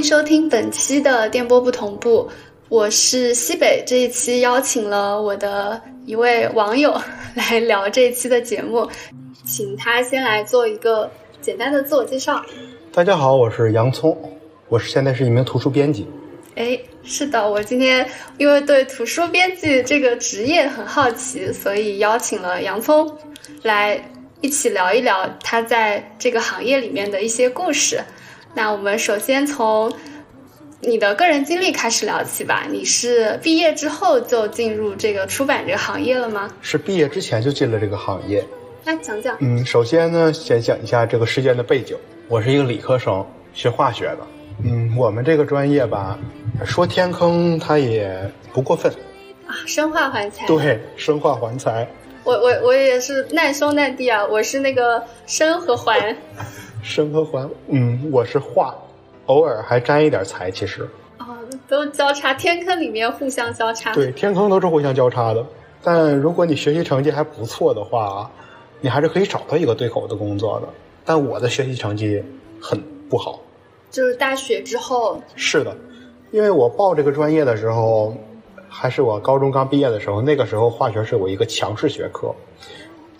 迎收听本期的电波不同步，我是西北。这一期邀请了我的一位网友来聊这一期的节目，请他先来做一个简单的自我介绍。大家好，我是洋葱，我是现在是一名图书编辑。哎，是的，我今天因为对图书编辑这个职业很好奇，所以邀请了洋葱来一起聊一聊他在这个行业里面的一些故事。那我们首先从你的个人经历开始聊起吧。你是毕业之后就进入这个出版这个行业了吗？是毕业之前就进了这个行业。来讲讲。嗯，首先呢，先讲一下这个事件的背景。我是一个理科生，学化学的。嗯，我们这个专业吧，说天坑它也不过分。啊，生化环材。对，生化环材。我我我也是难兄难弟啊，我是那个生和环。生和环，嗯，我是化，偶尔还沾一点财，其实。哦，都交叉，天坑里面互相交叉。对，天坑都是互相交叉的。但如果你学习成绩还不错的话，你还是可以找到一个对口的工作的。但我的学习成绩很不好。就是大学之后。是的，因为我报这个专业的时候，还是我高中刚毕业的时候，那个时候化学是我一个强势学科。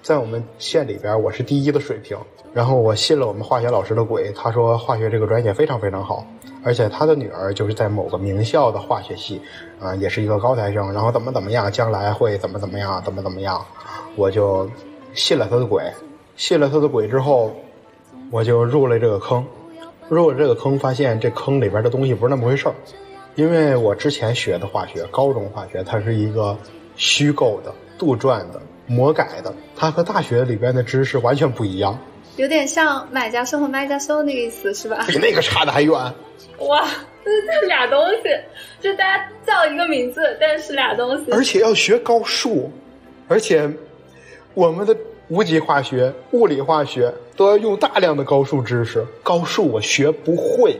在我们县里边，我是第一的水平。然后我信了我们化学老师的鬼，他说化学这个专业非常非常好，而且他的女儿就是在某个名校的化学系，啊，也是一个高材生。然后怎么怎么样，将来会怎么怎么样，怎么怎么样，我就信了他的鬼。信了他的鬼之后，我就入了这个坑。入了这个坑，发现这坑里边的东西不是那么回事儿。因为我之前学的化学，高中化学，它是一个虚构的、杜撰的。魔改的，它和大学里边的知识完全不一样，有点像买家秀和卖家秀那个意思，是吧？比那个差的还远。哇，这这俩东西，就大家叫一个名字，但是俩东西。而且要学高数，而且我们的无机化学、物理化学都要用大量的高数知识，高数我学不会。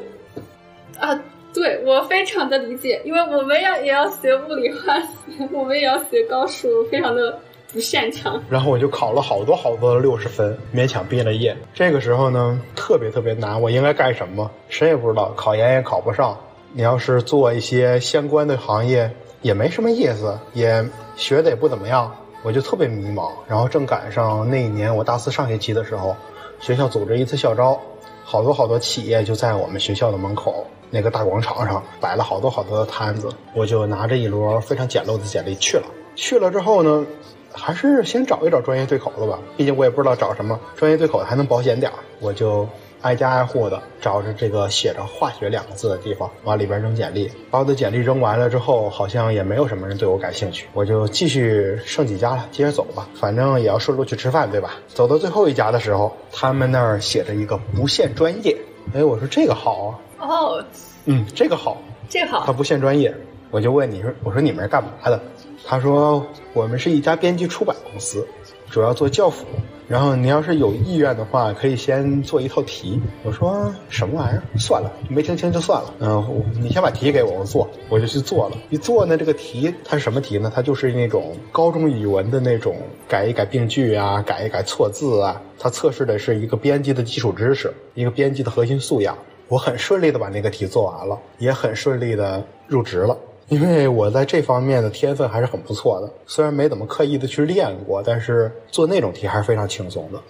啊，对我非常的理解，因为我们要也要学物理化学，我们也要学高数，非常的。不擅长，然后我就考了好多好多的六十分，勉强毕了业。这个时候呢，特别特别难，我应该干什么？谁也不知道，考研也考不上。你要是做一些相关的行业，也没什么意思，也学的也不怎么样，我就特别迷茫。然后正赶上那一年我大四上学期的时候，学校组织一次校招，好多好多企业就在我们学校的门口那个大广场上摆了好多好多的摊子，我就拿着一摞非常简陋的简历去了。去了之后呢？还是先找一找专业对口的吧，毕竟我也不知道找什么专业对口的还能保险点儿。我就挨家挨户的找着这个写着“化学”两个字的地方，往里边扔简历。把我的简历扔完了之后，好像也没有什么人对我感兴趣，我就继续剩几家了，接着走吧，反正也要顺路去吃饭，对吧？走到最后一家的时候，他们那儿写着一个“不限专业”。哎，我说这个好啊。哦，嗯，这个好，这个好。他不限专业，我就问你说，我说你们是干嘛的？他说：“我们是一家编辑出版公司，主要做教辅。然后你要是有意愿的话，可以先做一套题。”我说：“什么玩意儿？算了，没听清就算了。”嗯，你先把题给我，我做，我就去做了。一做呢，这个题它是什么题呢？它就是那种高中语文的那种，改一改病句啊，改一改错字啊。它测试的是一个编辑的基础知识，一个编辑的核心素养。我很顺利的把那个题做完了，也很顺利的入职了。因为我在这方面的天分还是很不错的，虽然没怎么刻意的去练过，但是做那种题还是非常轻松的。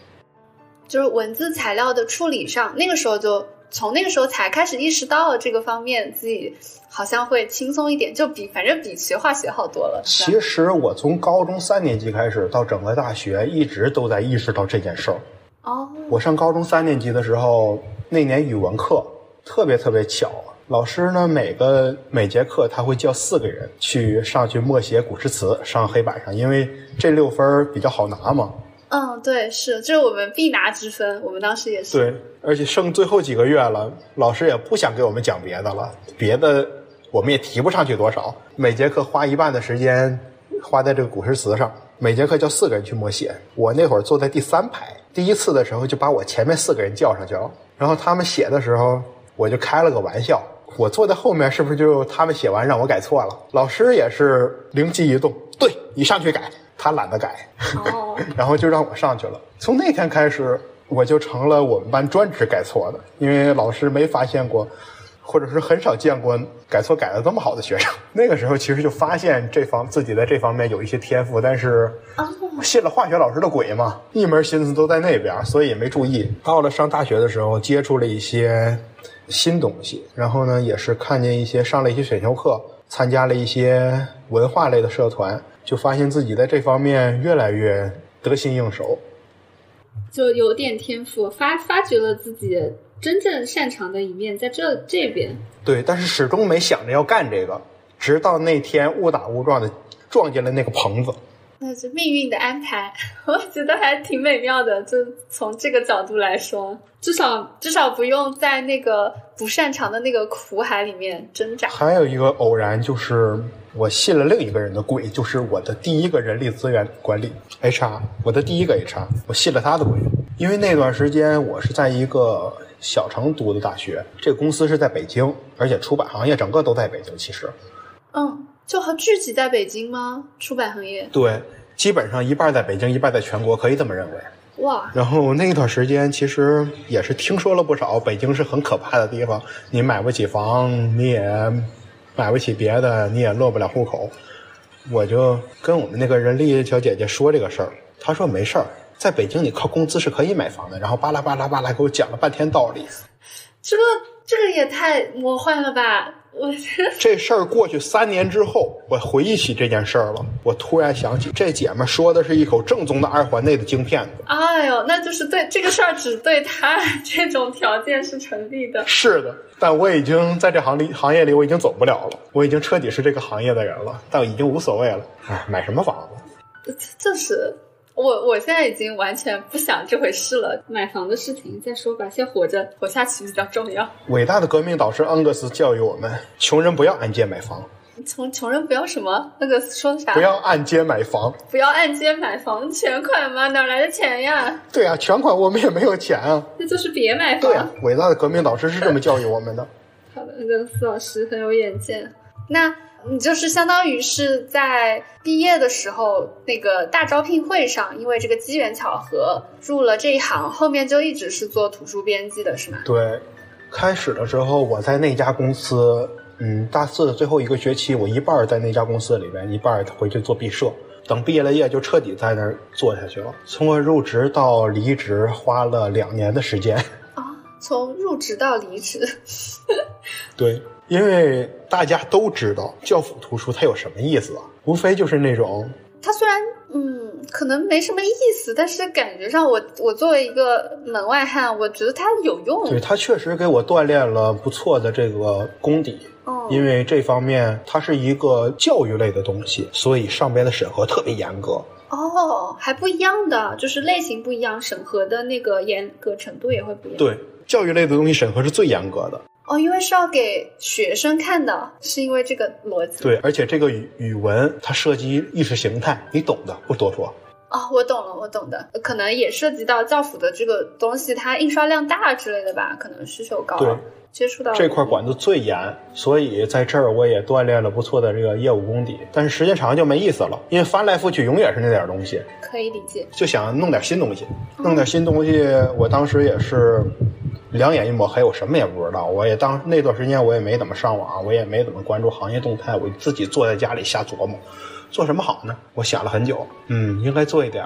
就是文字材料的处理上，那个时候就从那个时候才开始意识到这个方面，自己好像会轻松一点，就比反正比学化学好多了。其实我从高中三年级开始到整个大学，一直都在意识到这件事儿。哦，我上高中三年级的时候，那年语文课特别特别巧。老师呢，每个每节课他会叫四个人去上去默写古诗词，上黑板上，因为这六分比较好拿嘛。嗯，对，是，这是我们必拿之分，我们当时也是。对，而且剩最后几个月了，老师也不想给我们讲别的了，别的我们也提不上去多少。每节课花一半的时间花在这个古诗词上，每节课叫四个人去默写。我那会儿坐在第三排，第一次的时候就把我前面四个人叫上去了，然后他们写的时候，我就开了个玩笑。我坐在后面，是不是就他们写完让我改错了？老师也是灵机一动，对你上去改，他懒得改，然后就让我上去了。从那天开始，我就成了我们班专职改错的，因为老师没发现过或者是很少见过改错改的这么好的学生。那个时候其实就发现这方自己在这方面有一些天赋，但是信了化学老师的鬼嘛，一门心思都在那边，所以也没注意。到了上大学的时候，接触了一些新东西，然后呢，也是看见一些上了一些选修课，参加了一些文化类的社团，就发现自己在这方面越来越得心应手。就有点天赋，发发掘了自己真正擅长的一面，在这这边。对，但是始终没想着要干这个，直到那天误打误撞的撞进了那个棚子。那是命运的安排，我觉得还挺美妙的。就从这个角度来说，至少至少不用在那个不擅长的那个苦海里面挣扎。还有一个偶然，就是我信了另一个人的鬼，就是我的第一个人力资源管理 HR，我的第一个 HR，我信了他的鬼。因为那段时间我是在一个小城读的大学，这个公司是在北京，而且出版行业整个都在北京。其实，嗯。就和聚集在北京吗？出版行业对，基本上一半在北京，一半在全国，可以这么认为。哇！然后那一段时间，其实也是听说了不少，北京是很可怕的地方。你买不起房，你也买不起别的，你也落不了户口。我就跟我们那个人力小姐姐说这个事儿，她说没事儿，在北京你靠工资是可以买房的。然后巴拉巴拉巴拉给我讲了半天道理。这个这个也太魔幻了吧！我这事儿过去三年之后，我回忆起这件事儿了。我突然想起，这姐们说的是一口正宗的二环内的京片子。哎呦，那就是对这个事儿，只对他 这种条件是成立的。是的，但我已经在这行里行业里，我已经走不了了。我已经彻底是这个行业的人了，但我已经无所谓了。哎，买什么房子？这是。我我现在已经完全不想这回事了，买房的事情再说吧，先活着活下去比较重要。伟大的革命导师恩格斯教育我们：穷人不要按揭买房。穷穷人不要什么？那个说的啥？不要按揭买房。不要按揭买房，全款吗？哪来的钱呀？对啊，全款我们也没有钱啊。那就是别买房。对啊，伟大的革命导师是这么教育我们的。好的，恩格斯老师很有远见。那。你就是相当于是在毕业的时候那个大招聘会上，因为这个机缘巧合入了这一行，后面就一直是做图书编辑的，是吗？对，开始的时候我在那家公司，嗯，大四的最后一个学期，我一半在那家公司里边，一半回去做毕设。等毕业了业，就彻底在那儿做下去了。从我入职到离职，花了两年的时间。啊，从入职到离职，对。因为大家都知道教辅图书它有什么意思啊？无非就是那种，它虽然嗯可能没什么意思，但是感觉上我我作为一个门外汉，我觉得它有用。对，它确实给我锻炼了不错的这个功底。哦，因为这方面它是一个教育类的东西，所以上边的审核特别严格。哦，还不一样的，就是类型不一样，审核的那个严格程度也会不一样。对，教育类的东西审核是最严格的。哦，因为是要给学生看的，是因为这个逻辑。对，而且这个语语文它涉及意识形态，你懂的，不多说。哦，我懂了，我懂的，可能也涉及到教辅的这个东西，它印刷量大之类的吧，可能需求高。对，接触到这块管的最严，所以在这儿我也锻炼了不错的这个业务功底。但是时间长就没意思了，因为翻来覆去永远是那点东西。可以理解。就想弄点新东西，弄点新东西。我当时也是。两眼一抹黑，我什么也不知道。我也当那段时间我也没怎么上网，我也没怎么关注行业动态，我自己坐在家里瞎琢磨，做什么好呢？我想了很久，嗯，应该做一点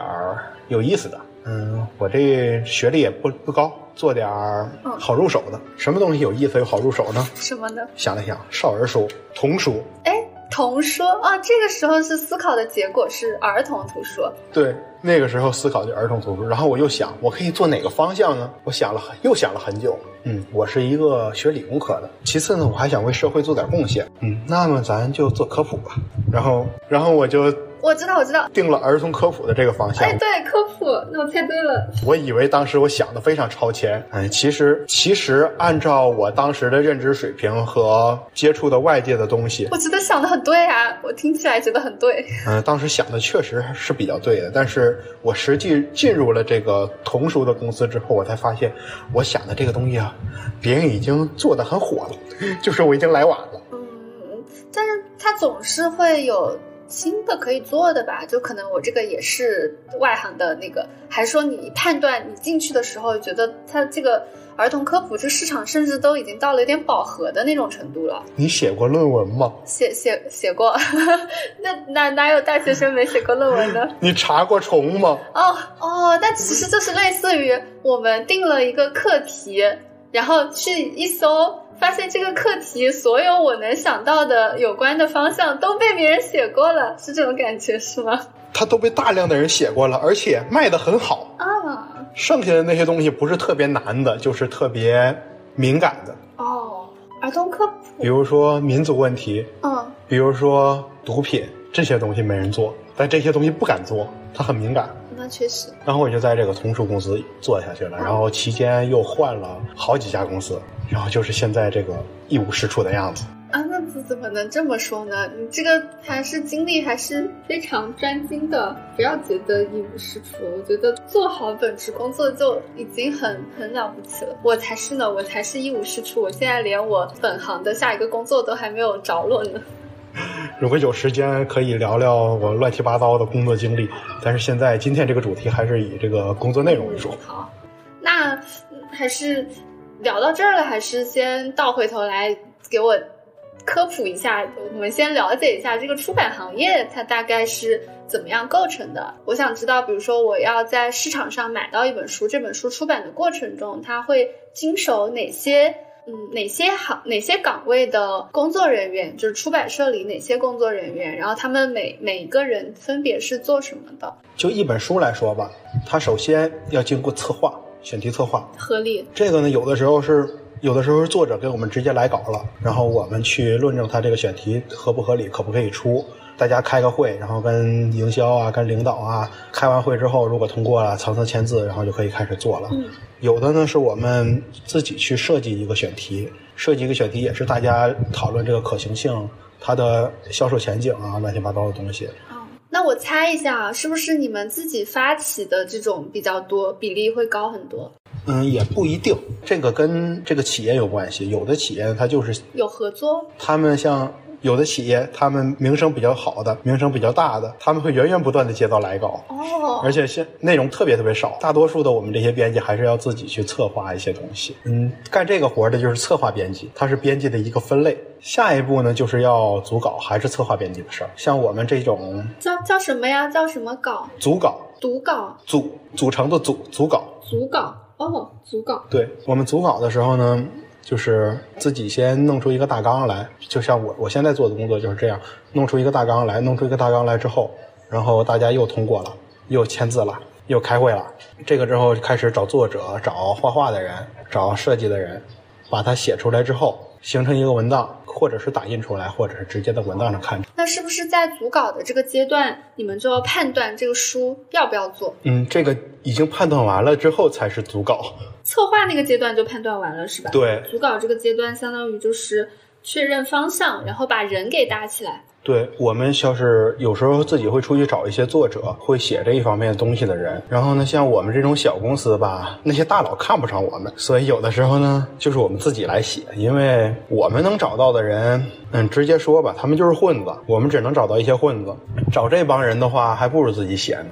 有意思的。嗯，我这学历也不不高，做点儿好入手的。什么东西有意思又好入手呢？什么呢？想了想，少儿书、童书。哎。童书啊，这个时候是思考的结果是儿童图书。对，那个时候思考就儿童图书，然后我又想，我可以做哪个方向呢？我想了，又想了很久。嗯，我是一个学理工科的，其次呢，我还想为社会做点贡献。嗯，那么咱就做科普吧。然后，然后我就。我知道，我知道，定了儿童科普的这个方向。哎，对，科普，那我猜对了。我以为当时我想的非常超前，哎，其实其实按照我当时的认知水平和接触的外界的东西，我觉得想的很对啊，我听起来觉得很对。嗯，当时想的确实是比较对的，但是我实际进入了这个童书的公司之后，我才发现，我想的这个东西啊，别人已经做的很火了，就是我已经来晚了。嗯，但是他总是会有。新的可以做的吧，就可能我这个也是外行的那个，还是说你判断你进去的时候觉得它这个儿童科普这市场甚至都已经到了有点饱和的那种程度了？你写过论文吗？写写写过，那哪哪有大学生没写过论文的？你查过虫吗？哦哦，但其实就是类似于我们定了一个课题，然后去一搜。发现这个课题，所有我能想到的有关的方向都被别人写过了，是这种感觉是吗？它都被大量的人写过了，而且卖的很好啊。剩下的那些东西不是特别难的，就是特别敏感的。哦，儿童科普，比如说民族问题，嗯，比如说毒品这些东西没人做，但这些东西不敢做，它很敏感。那确实。然后我就在这个同属公司做下去了，然后期间又换了好几家公司。然后就是现在这个一无是处的样子啊！那怎怎么能这么说呢？你这个还是经历还是非常专精的，不要觉得一无是处。我觉得做好本职工作就已经很很了不起了。我才是呢，我才是一无是处。我现在连我本行的下一个工作都还没有着落呢。如 果有时间可以聊聊我乱七八糟的工作经历，但是现在今天这个主题还是以这个工作内容为主。好，那还是。聊到这儿了，还是先倒回头来给我科普一下。我们先了解一下这个出版行业，它大概是怎么样构成的。我想知道，比如说我要在市场上买到一本书，这本书出版的过程中，它会经手哪些嗯哪些行哪些岗位的工作人员，就是出版社里哪些工作人员，然后他们每每一个人分别是做什么的？就一本书来说吧，它首先要经过策划。选题策划合理，这个呢，有的时候是有的时候是作者给我们直接来稿了，然后我们去论证他这个选题合不合理，可不可以出。大家开个会，然后跟营销啊、跟领导啊开完会之后，如果通过了，层层签字，然后就可以开始做了。嗯，有的呢是我们自己去设计一个选题，设计一个选题也是大家讨论这个可行性、它的销售前景啊，乱七八糟的东西。那我猜一下啊，是不是你们自己发起的这种比较多，比例会高很多？嗯，也不一定，这个跟这个企业有关系。有的企业它就是有合作，他们像。有的企业，他们名声比较好的，名声比较大的，他们会源源不断的接到来稿，哦，而且现内容特别特别少。大多数的我们这些编辑还是要自己去策划一些东西。嗯，干这个活的就是策划编辑，它是编辑的一个分类。下一步呢，就是要组稿，还是策划编辑的事儿。像我们这种叫叫什么呀？叫什么稿？组稿。组稿。组组成的组组稿。组稿。哦，组稿。对我们组稿的时候呢。就是自己先弄出一个大纲来，就像我我现在做的工作就是这样，弄出一个大纲来，弄出一个大纲来之后，然后大家又通过了，又签字了，又开会了，这个之后开始找作者，找画画的人，找设计的人，把它写出来之后。形成一个文档，或者是打印出来，或者是直接在文档上看。那是不是在组稿的这个阶段，你们就要判断这个书要不要做？嗯，这个已经判断完了之后才是组稿。策划那个阶段就判断完了是吧？对。组稿这个阶段相当于就是确认方向，然后把人给搭起来。对我们像是有时候自己会出去找一些作者，会写这一方面东西的人。然后呢，像我们这种小公司吧，那些大佬看不上我们，所以有的时候呢，就是我们自己来写。因为我们能找到的人，嗯，直接说吧，他们就是混子。我们只能找到一些混子，找这帮人的话，还不如自己写呢。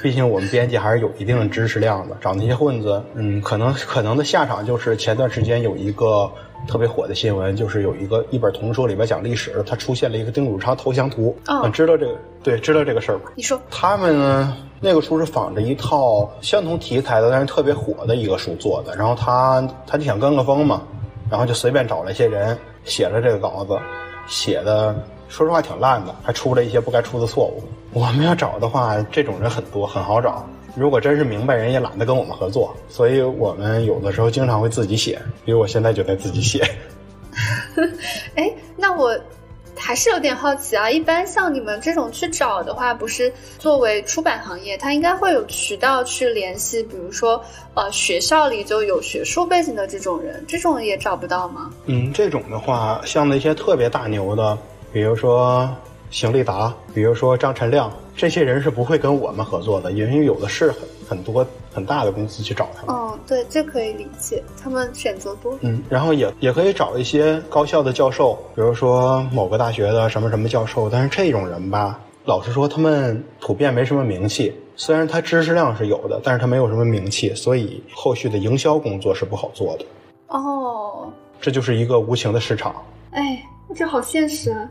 毕竟我们编辑还是有一定的知识量的，找那些混子，嗯，可能可能的下场就是前段时间有一个。特别火的新闻就是有一个一本童书里边讲历史，它出现了一个丁汝昌投降图。嗯，知道这个？对，知道这个事儿你说他们呢？那个书是仿着一套相同题材的，但是特别火的一个书做的。然后他他就想跟个风嘛，然后就随便找了一些人写了这个稿子，写的说实话挺烂的，还出了一些不该出的错误。我们要找的话，这种人很多，很好找。如果真是明白人，也懒得跟我们合作，所以我们有的时候经常会自己写。比如我现在就在自己写。哎，那我还是有点好奇啊。一般像你们这种去找的话，不是作为出版行业，它应该会有渠道去联系，比如说呃学校里就有学术背景的这种人，这种也找不到吗？嗯，这种的话，像那些特别大牛的，比如说。邢立达，比如说张晨亮，这些人是不会跟我们合作的，因为有的是很很多很大的公司去找他们。哦，对，这可以理解，他们选择多。嗯，然后也也可以找一些高校的教授，比如说某个大学的什么什么教授，但是这种人吧，老实说，他们普遍没什么名气。虽然他知识量是有的，但是他没有什么名气，所以后续的营销工作是不好做的。哦，这就是一个无情的市场。哎，这好现实啊！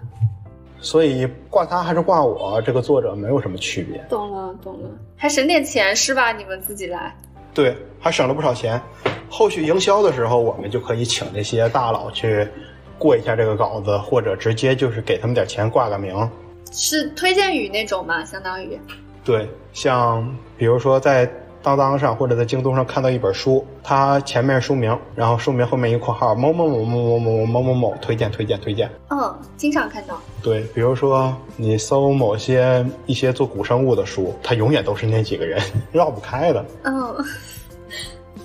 所以挂他还是挂我，这个作者没有什么区别。懂了，懂了，还省点钱是吧？你们自己来。对，还省了不少钱。后续营销的时候，我们就可以请那些大佬去过一下这个稿子，或者直接就是给他们点钱挂个名。是推荐语那种吗？相当于。对，像比如说在当当上或者在京东上看到一本书，它前面书名，然后书名后面一括号某某某某某某某某某推荐推荐推荐。嗯，经常看到。对，比如说你搜某些一些做古生物的书，它永远都是那几个人，绕不开的。嗯。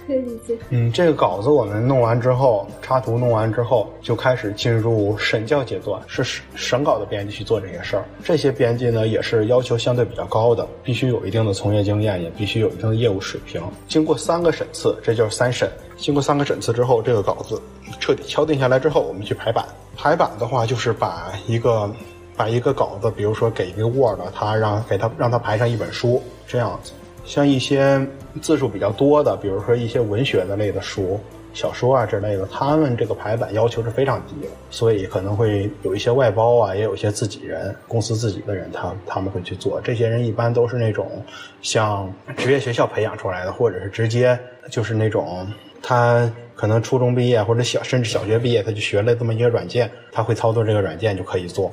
可以理解。嗯，这个稿子我们弄完之后，插图弄完之后，就开始进入审校阶段，是审稿的编辑去做这些事儿。这些编辑呢，也是要求相对比较高的，必须有一定的从业经验，也必须有一定的业务水平。经过三个审次，这就是三审。经过三个审次之后，这个稿子彻底敲定下来之后，我们去排版。排版的话，就是把一个把一个稿子，比如说给一个 Word，他让给他让他排上一本书，这样子。像一些字数比较多的，比如说一些文学的类的书、小说啊之类的，他们这个排版要求是非常低的，所以可能会有一些外包啊，也有一些自己人、公司自己的人，他他们会去做。这些人一般都是那种像职业学校培养出来的，或者是直接就是那种他可能初中毕业或者小甚至小学毕业，他就学了这么一个软件，他会操作这个软件就可以做。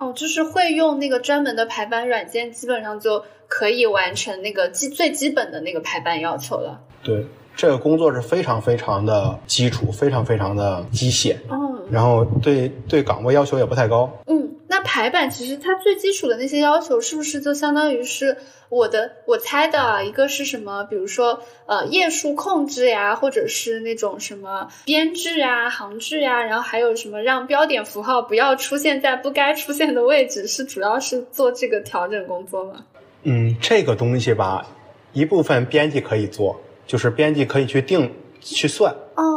哦，就是会用那个专门的排版软件，基本上就可以完成那个基最基本的那个排版要求了。对，这个工作是非常非常的基础，非常非常的机械。嗯，然后对对岗位要求也不太高。嗯。那排版其实它最基础的那些要求，是不是就相当于是我的我猜的啊？一个是什么？比如说呃页数控制呀，或者是那种什么编制啊、行距呀，然后还有什么让标点符号不要出现在不该出现的位置，是主要是做这个调整工作吗？嗯，这个东西吧，一部分编辑可以做，就是编辑可以去定去算。哦。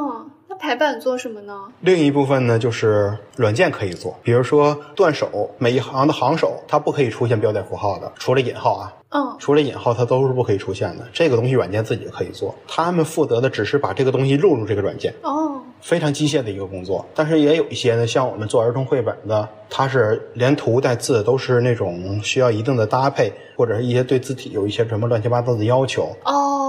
排版做什么呢？另一部分呢，就是软件可以做，比如说断手，每一行的行首它不可以出现标点符号的，除了引号啊，嗯，除了引号它都是不可以出现的。这个东西软件自己可以做，他们负责的只是把这个东西录入这个软件，哦，非常机械的一个工作。但是也有一些呢，像我们做儿童绘本的，它是连图带字都是那种需要一定的搭配，或者是一些对字体有一些什么乱七八糟的要求，哦。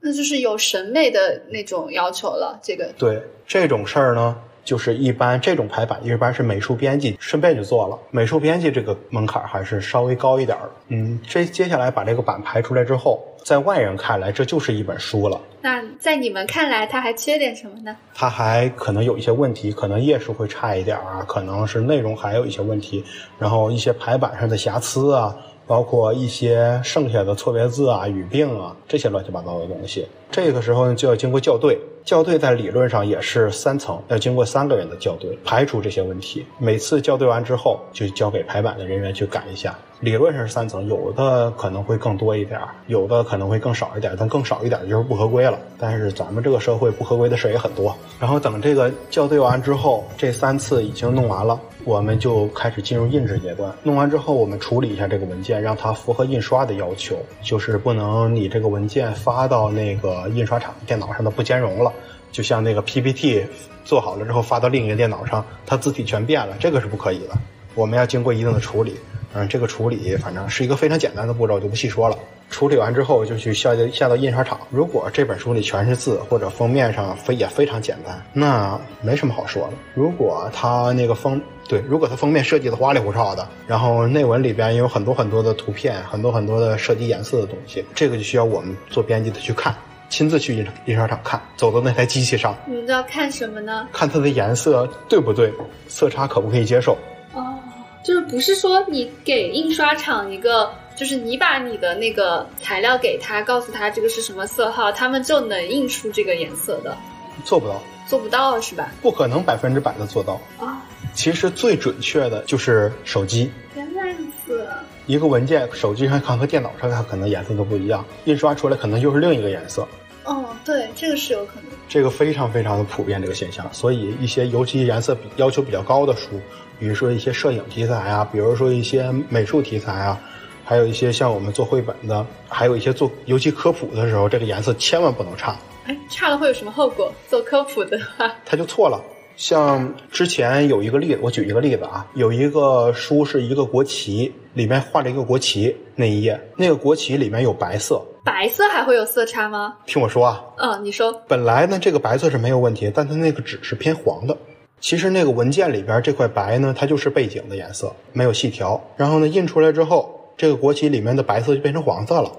那就是有审美的那种要求了，这个对这种事儿呢，就是一般这种排版一般是美术编辑顺便就做了。美术编辑这个门槛还是稍微高一点儿。嗯，这接下来把这个版排出来之后，在外人看来这就是一本书了。那在你们看来，它还缺点什么呢？它还可能有一些问题，可能页数会差一点啊，可能是内容还有一些问题，然后一些排版上的瑕疵啊。包括一些剩下的错别字啊、语病啊这些乱七八糟的东西，这个时候呢就要经过校对。校对在理论上也是三层，要经过三个人的校对，排除这些问题。每次校对完之后，就交给排版的人员去改一下。理论上是三层，有的可能会更多一点有的可能会更少一点但更少一点就是不合规了。但是咱们这个社会不合规的事也很多。然后等这个校对完之后，这三次已经弄完了，我们就开始进入印制阶段。弄完之后，我们处理一下这个文件，让它符合印刷的要求，就是不能你这个文件发到那个印刷厂电脑上的不兼容了。就像那个 PPT 做好了之后发到另一个电脑上，它字体全变了，这个是不可以的。我们要经过一定的处理。嗯，这个处理反正是一个非常简单的步骤，就不细说了。处理完之后就去下下到印刷厂。如果这本书里全是字，或者封面上非也非常简单，那没什么好说的。如果它那个封对，如果它封面设计的花里胡哨的，然后内文里边有很多很多的图片，很多很多的设计颜色的东西，这个就需要我们做编辑的去看，亲自去印印刷厂看，走到那台机器上。你们都要看什么呢？看它的颜色对不对，色差可不可以接受。哦就是不是说你给印刷厂一个，就是你把你的那个材料给他，告诉他这个是什么色号，他们就能印出这个颜色的？做不到，做不到是吧？不可能百分之百的做到啊！其实最准确的就是手机。原来如此。一个文件，手机上看和电脑上看可能颜色都不一样，印刷出来可能又是另一个颜色。哦，对，这个是有可能。这个非常非常的普遍这个现象，所以一些尤其颜色比要求比较高的书。比如说一些摄影题材啊，比如说一些美术题材啊，还有一些像我们做绘本的，还有一些做尤其科普的时候，这个颜色千万不能差，哎，差了会有什么后果？做科普的话，它就错了。像之前有一个例子，我举一个例子啊，有一个书是一个国旗，里面画了一个国旗，那一页那个国旗里面有白色，白色还会有色差吗？听我说啊，嗯，你说，本来呢这个白色是没有问题，但它那个纸是偏黄的。其实那个文件里边这块白呢，它就是背景的颜色，没有细条。然后呢印出来之后，这个国旗里面的白色就变成黄色了。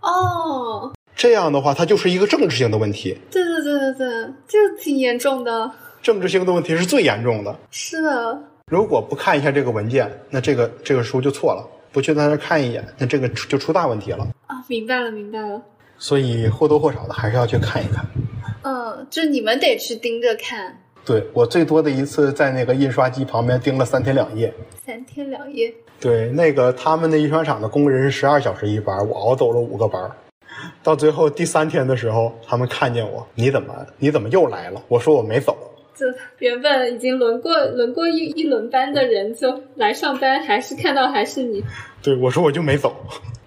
哦，这样的话，它就是一个政治性的问题。对对对对对，这挺严重的。政治性的问题是最严重的。是的，如果不看一下这个文件，那这个这个书就错了；不去在那看一眼，那这个就出大问题了。啊，明白了明白了。所以或多或少的还是要去看一看。嗯，就你们得去盯着看。对我最多的一次在那个印刷机旁边盯了三天两夜。三天两夜。对，那个他们那印刷厂的工人是十二小时一班，我熬走了五个班。到最后第三天的时候，他们看见我，你怎么你怎么又来了？我说我没走。就原本已经轮过轮过一一轮班的人，就来上班，还是看到还是你。对，我说我就没走。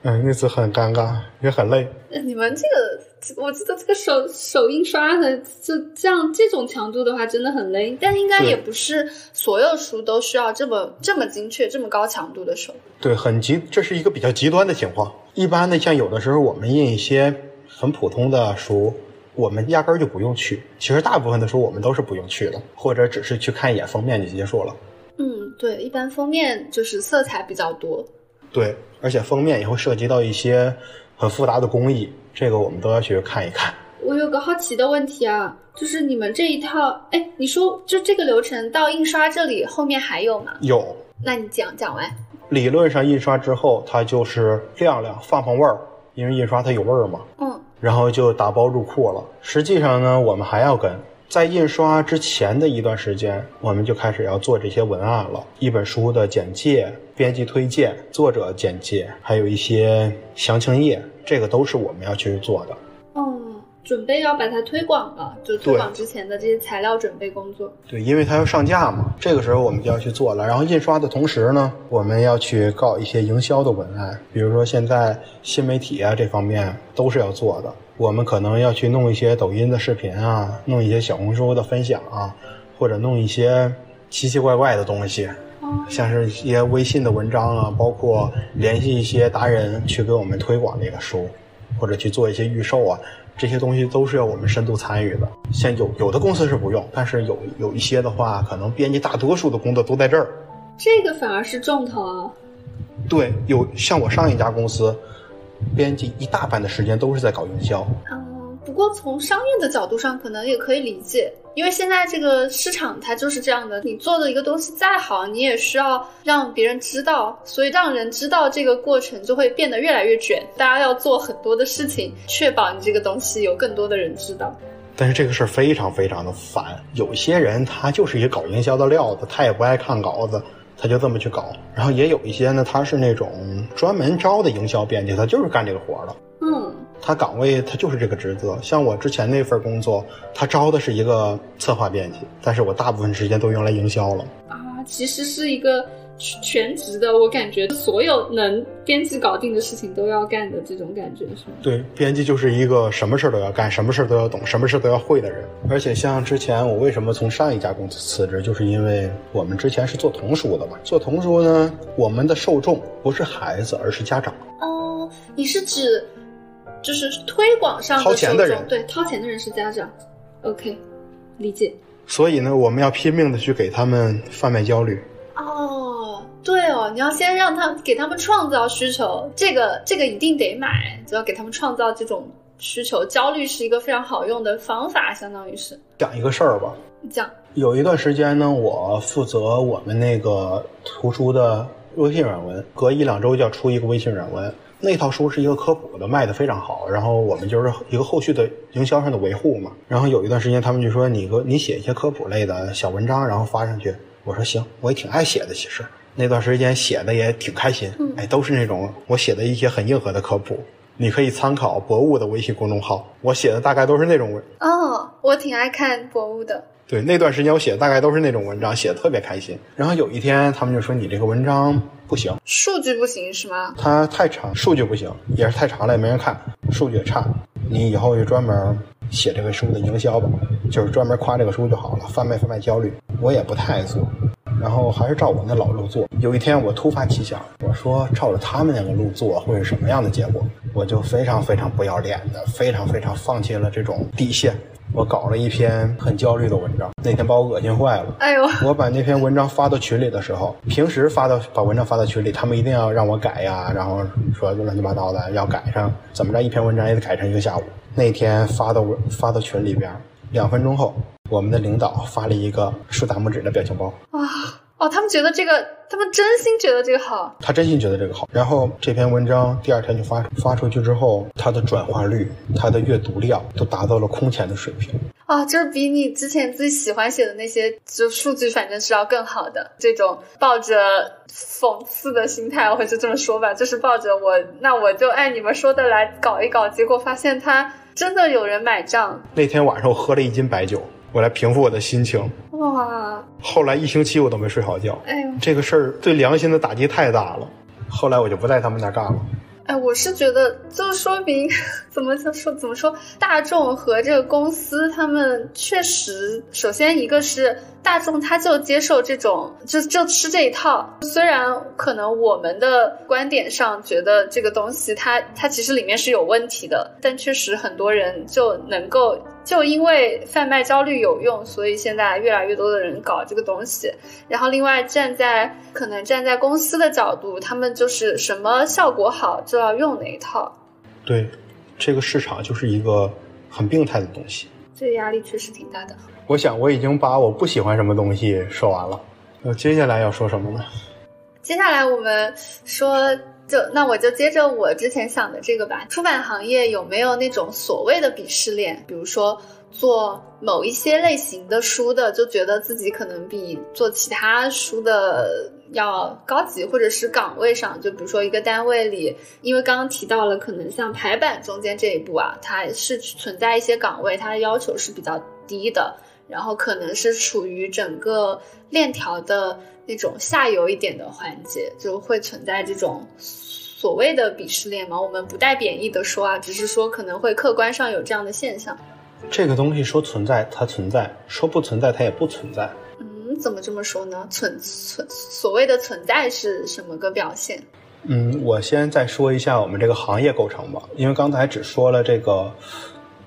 嗯，那次很尴尬，也很累。你们这个，我记得这个手手印刷的，就这样这种强度的话，真的很累。但应该也不是所有书都需要这么这么精确、这么高强度的手。对，很极，这是一个比较极端的情况。一般的，像有的时候我们印一些很普通的书，我们压根儿就不用去。其实大部分的时候我们都是不用去的，或者只是去看一眼封面就结束了。嗯，对，一般封面就是色彩比较多。对，而且封面也会涉及到一些很复杂的工艺，这个我们都要去看一看。我有个好奇的问题啊，就是你们这一套，哎，你说就这个流程到印刷这里后面还有吗？有。那你讲讲完。理论上印刷之后，它就是晾晾放放味儿，因为印刷它有味儿嘛。嗯。然后就打包入库了。实际上呢，我们还要跟。在印刷之前的一段时间，我们就开始要做这些文案了。一本书的简介、编辑推荐、作者简介，还有一些详情页，这个都是我们要去做的。嗯，准备要把它推广了，就推广之前的这些材料准备工作。对，因为它要上架嘛，这个时候我们就要去做了。然后印刷的同时呢，我们要去搞一些营销的文案，比如说现在新媒体啊这方面都是要做的。我们可能要去弄一些抖音的视频啊，弄一些小红书的分享啊，或者弄一些奇奇怪怪的东西，像是一些微信的文章啊，包括联系一些达人去给我们推广这个书，或者去做一些预售啊，这些东西都是要我们深度参与的。像有有的公司是不用，但是有有一些的话，可能编辑大多数的工作都在这儿，这个反而是重头啊。对，有像我上一家公司。编辑一大半的时间都是在搞营销。嗯，不过从商业的角度上，可能也可以理解，因为现在这个市场它就是这样的。你做的一个东西再好，你也需要让别人知道，所以让人知道这个过程就会变得越来越卷。大家要做很多的事情，确保你这个东西有更多的人知道。但是这个事儿非常非常的烦，有些人他就是一个搞营销的料子，他也不爱看稿子。他就这么去搞，然后也有一些呢，他是那种专门招的营销编辑，他就是干这个活的。嗯，他岗位他就是这个职责。像我之前那份工作，他招的是一个策划编辑，但是我大部分时间都用来营销了。啊，其实是一个。全职的，我感觉所有能编辑搞定的事情都要干的这种感觉是吗？对，编辑就是一个什么事儿都要干，什么事儿都要懂，什么事儿都要会的人。而且像之前我为什么从上一家公司辞职，就是因为我们之前是做童书的嘛。做童书呢，我们的受众不是孩子，而是家长。哦，你是指就是推广上掏钱的人？对，掏钱的人是家长。OK，理解。所以呢，我们要拼命的去给他们贩卖焦虑。哦，对哦，你要先让他给他们创造需求，这个这个一定得买，就要给他们创造这种需求。焦虑是一个非常好用的方法，相当于是讲一个事儿吧。讲有一段时间呢，我负责我们那个图书的微信软文，隔一两周就要出一个微信软文。那套书是一个科普的，卖的非常好。然后我们就是一个后续的营销上的维护嘛。然后有一段时间，他们就说你个你写一些科普类的小文章，然后发上去。我说行，我也挺爱写的。其实那段时间写的也挺开心，哎，都是那种我写的一些很硬核的科普，你可以参考博物的微信公众号，我写的大概都是那种文。哦，我挺爱看博物的。对，那段时间我写的大概都是那种文章，写的特别开心。然后有一天他们就说你这个文章不行，数据不行是吗？它太长，数据不行，也是太长了，也没人看，数据也差。你以后就专门写这个书的营销吧，就是专门夸这个书就好了，贩卖贩卖焦虑，我也不太爱做。然后还是照我那老路做。有一天我突发奇想，我说照着他们那个路做会是什么样的结果？我就非常非常不要脸的，非常非常放弃了这种底线。我搞了一篇很焦虑的文章，那天把我恶心坏了。哎呦，我把那篇文章发到群里的时候，平时发到把文章发到群里，他们一定要让我改呀，然后说乱七八糟的要改上，怎么着一篇文章也得改成一个下午。那天发到发到群里边，两分钟后，我们的领导发了一个竖大拇指的表情包。啊哦，他们觉得这个，他们真心觉得这个好。他真心觉得这个好，然后这篇文章第二天就发发出去之后，它的转化率、它的阅读量都达到了空前的水平。啊，就是比你之前自己喜欢写的那些，就数据反正是要更好的。这种抱着讽刺的心态，或者这么说吧，就是抱着我，那我就按你们说的来搞一搞，结果发现他真的有人买账。那天晚上我喝了一斤白酒，我来平复我的心情。哇，后来一星期我都没睡好觉。哎呦，这个事儿对良心的打击太大了。后来我就不在他们那儿干了。哎，我是觉得，就说明 怎么说怎么说，大众和这个公司，他们确实，首先一个是大众，他就接受这种，就就吃这一套。虽然可能我们的观点上觉得这个东西它它其实里面是有问题的，但确实很多人就能够。就因为贩卖焦虑有用，所以现在越来越多的人搞这个东西。然后另外站在可能站在公司的角度，他们就是什么效果好就要用哪一套。对，这个市场就是一个很病态的东西。这个压力确实挺大的。我想我已经把我不喜欢什么东西说完了，那接下来要说什么呢？接下来我们说。就那我就接着我之前想的这个吧。出版行业有没有那种所谓的鄙视链？比如说做某一些类型的书的，就觉得自己可能比做其他书的要高级，或者是岗位上，就比如说一个单位里，因为刚刚提到了，可能像排版中间这一步啊，它是存在一些岗位，它的要求是比较低的，然后可能是处于整个链条的那种下游一点的环节，就会存在这种。所谓的鄙视链嘛，我们不带贬义的说啊，只是说可能会客观上有这样的现象。这个东西说存在它存在，说不存在它也不存在。嗯，怎么这么说呢？存存所谓的存在是什么个表现？嗯，我先再说一下我们这个行业构成吧，因为刚才只说了这个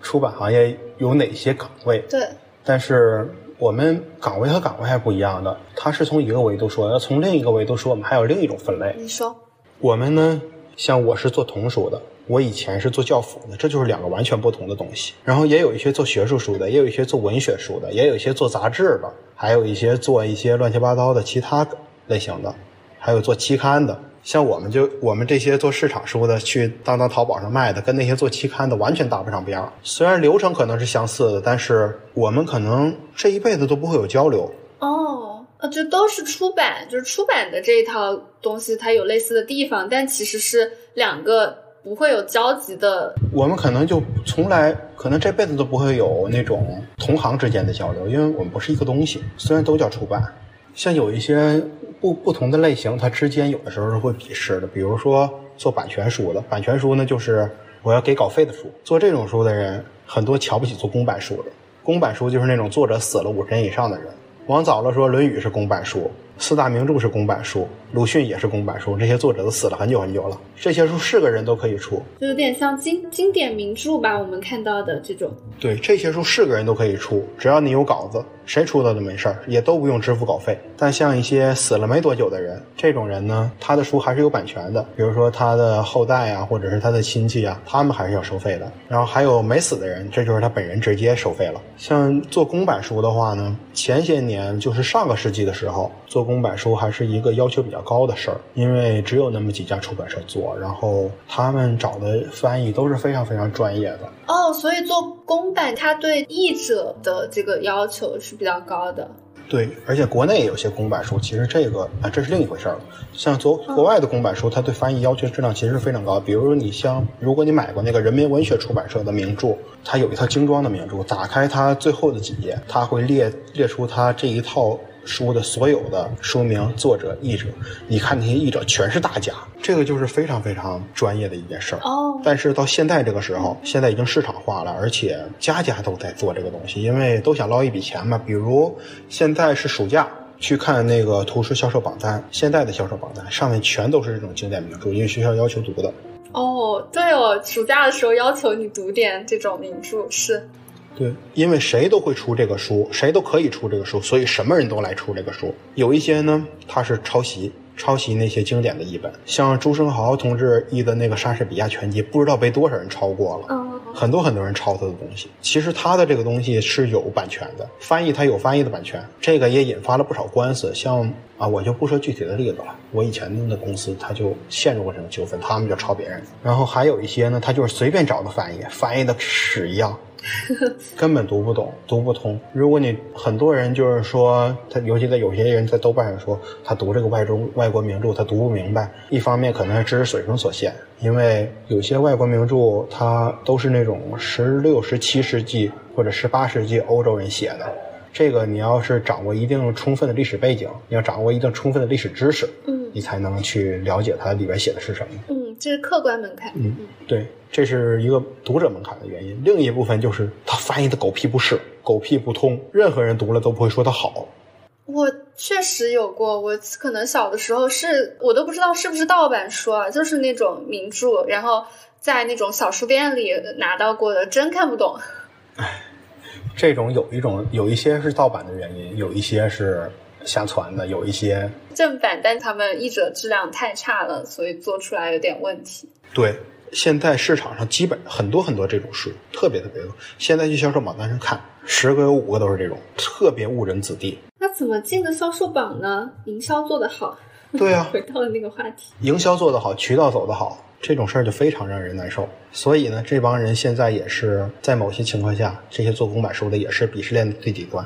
出版行业有哪些岗位。对。但是我们岗位和岗位还不一样的，它是从一个维度说，要从另一个维度说，我们还有另一种分类。你说。我们呢，像我是做童书的，我以前是做教辅的，这就是两个完全不同的东西。然后也有一些做学术书的，也有一些做文学书的，也有一些做杂志的，还有一些做一些乱七八糟的其他类型的，还有做期刊的。像我们就我们这些做市场书的，去当当淘宝上卖的，跟那些做期刊的完全搭不上边儿。虽然流程可能是相似的，但是我们可能这一辈子都不会有交流。哦。就都是出版，就是出版的这一套东西，它有类似的地方，但其实是两个不会有交集的。我们可能就从来，可能这辈子都不会有那种同行之间的交流，因为我们不是一个东西。虽然都叫出版，像有一些不不同的类型，它之间有的时候是会鄙视的。比如说做版权书的，版权书呢就是我要给稿费的书，做这种书的人很多瞧不起做公版书的。公版书就是那种作者死了五十年以上的人。往早了说，《论语》是公版书，四大名著是公版书，鲁迅也是公版书。这些作者都死了很久很久了，这些书是个人都可以出，就有点像经经典名著吧？我们看到的这种，对，这些书是个人都可以出，只要你有稿子。谁出的都没事儿，也都不用支付稿费。但像一些死了没多久的人，这种人呢，他的书还是有版权的。比如说他的后代啊，或者是他的亲戚啊，他们还是要收费的。然后还有没死的人，这就是他本人直接收费了。像做公版书的话呢，前些年就是上个世纪的时候，做公版书还是一个要求比较高的事儿，因为只有那么几家出版社做，然后他们找的翻译都是非常非常专业的。哦，所以做公版，它对译者的这个要求是比较高的。对，而且国内也有些公版书，其实这个啊，这是另一回事儿了。像国国外的公版书，它对翻译要求质量其实是非常高。比如你像，如果你买过那个人民文学出版社的名著，它有一套精装的名著，打开它最后的几页，它会列列出它这一套。书的所有的书名、作者、译者，你看那些译者全是大家，这个就是非常非常专业的一件事儿。哦，但是到现在这个时候，现在已经市场化了，而且家家都在做这个东西，因为都想捞一笔钱嘛。比如现在是暑假，去看那个图书销售榜单，现在的销售榜单上面全都是这种经典名著，因为学校要求读的。哦，对哦，暑假的时候要求你读点这种名著是。对，因为谁都会出这个书，谁都可以出这个书，所以什么人都来出这个书。有一些呢，他是抄袭，抄袭那些经典的译本，像朱生豪同志译的那个莎士比亚全集，不知道被多少人抄过了。嗯，很多很多人抄他的东西。其实他的这个东西是有版权的，翻译他有翻译的版权，这个也引发了不少官司。像啊，我就不说具体的例子了。我以前的公司他就陷入过这种纠纷，他们就抄别人。然后还有一些呢，他就是随便找的翻译，翻译的屎一样。根本读不懂，读不通。如果你很多人就是说，他尤其在有些人在豆瓣上说，他读这个外中外国名著，他读不明白。一方面可能是知识水平所限，因为有些外国名著它都是那种十六、十七世纪或者十八世纪欧洲人写的。这个你要是掌握一定充分的历史背景，你要掌握一定充分的历史知识，嗯，你才能去了解它里边写的是什么。嗯，这是客观门槛。嗯，对，这是一个读者门槛的原因。另一部分就是他翻译的狗屁不是，狗屁不通，任何人读了都不会说他好。我确实有过，我可能小的时候是我都不知道是不是盗版书啊，就是那种名著，然后在那种小书店里拿到过的，真看不懂。唉。这种有一种有一些是盗版的原因，有一些是瞎传的，有一些正版，但他们译者质量太差了，所以做出来有点问题。对，现在市场上基本很多很多这种书，特别特别多。现在去销售榜单上看，十个有五个都是这种，特别误人子弟。那怎么进的销售榜呢？营销做得好。对啊，回到了那个话题，营销做得好，渠道走得好。这种事儿就非常让人难受，所以呢，这帮人现在也是在某些情况下，这些做公版书的也是鄙视链的最底端。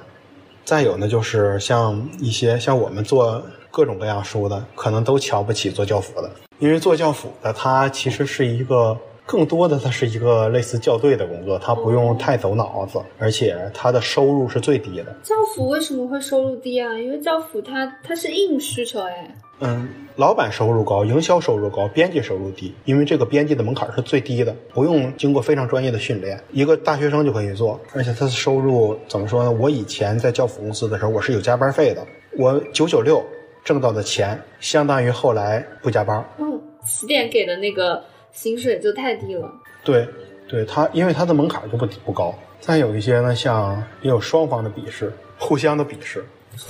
再有呢，就是像一些像我们做各种各样书的，可能都瞧不起做教辅的，因为做教辅的他其实是一个更多的，它是一个类似校对的工作，它不用太走脑子，而且它的收入是最低的。教辅为什么会收入低啊？因为教辅它它是硬需求哎。嗯，老板收入高，营销收入高，编辑收入低，因为这个编辑的门槛是最低的，不用经过非常专业的训练，一个大学生就可以做，而且他的收入怎么说呢？我以前在教辅公司的时候，我是有加班费的，我九九六挣到的钱，相当于后来不加班。嗯，起点给的那个薪水就太低了。对，对他，因为他的门槛就不不高。再有一些呢，像也有双方的鄙视，互相的鄙视。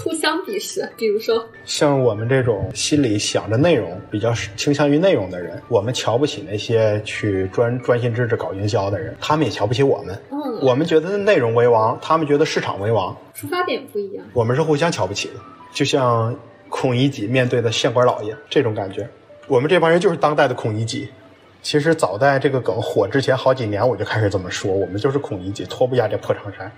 互相鄙视，比如说像我们这种心里想着内容比较倾向于内容的人，我们瞧不起那些去专专心致志搞营销的人，他们也瞧不起我们。嗯，我们觉得内容为王，他们觉得市场为王，出发点不一样。我们是互相瞧不起的，就像孔乙己面对的县官老爷这种感觉。我们这帮人就是当代的孔乙己。其实早在这个梗火之前好几年，我就开始这么说，我们就是孔乙己，脱不下这破长衫。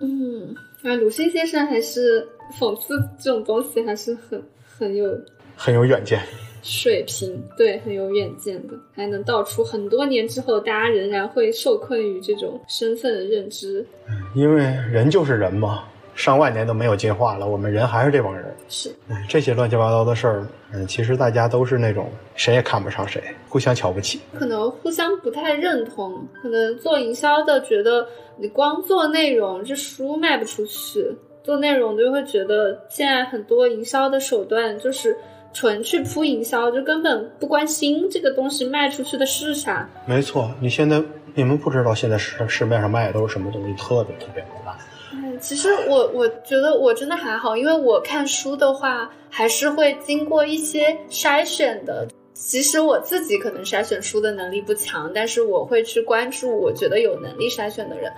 嗯。啊，鲁迅先生还是讽刺这种东西，还是很很有很有远见，水平对，很有远见的，还能道出很多年之后，大家仍然会受困于这种身份的认知。因为人就是人嘛，上万年都没有进化了，我们人还是这帮人。是，这些乱七八糟的事儿，嗯，其实大家都是那种谁也看不上谁，互相瞧不起，可能互相不太认同，可能做营销的觉得。你光做内容，这书卖不出去。做内容的就会觉得现在很多营销的手段就是纯去铺营销，就根本不关心这个东西卖出去的是啥。没错，你现在你们不知道现在市市面上卖的都是什么东西，特别特别烂。其实我我觉得我真的还好，因为我看书的话还是会经过一些筛选的。其实我自己可能筛选书的能力不强，但是我会去关注我觉得有能力筛选的人。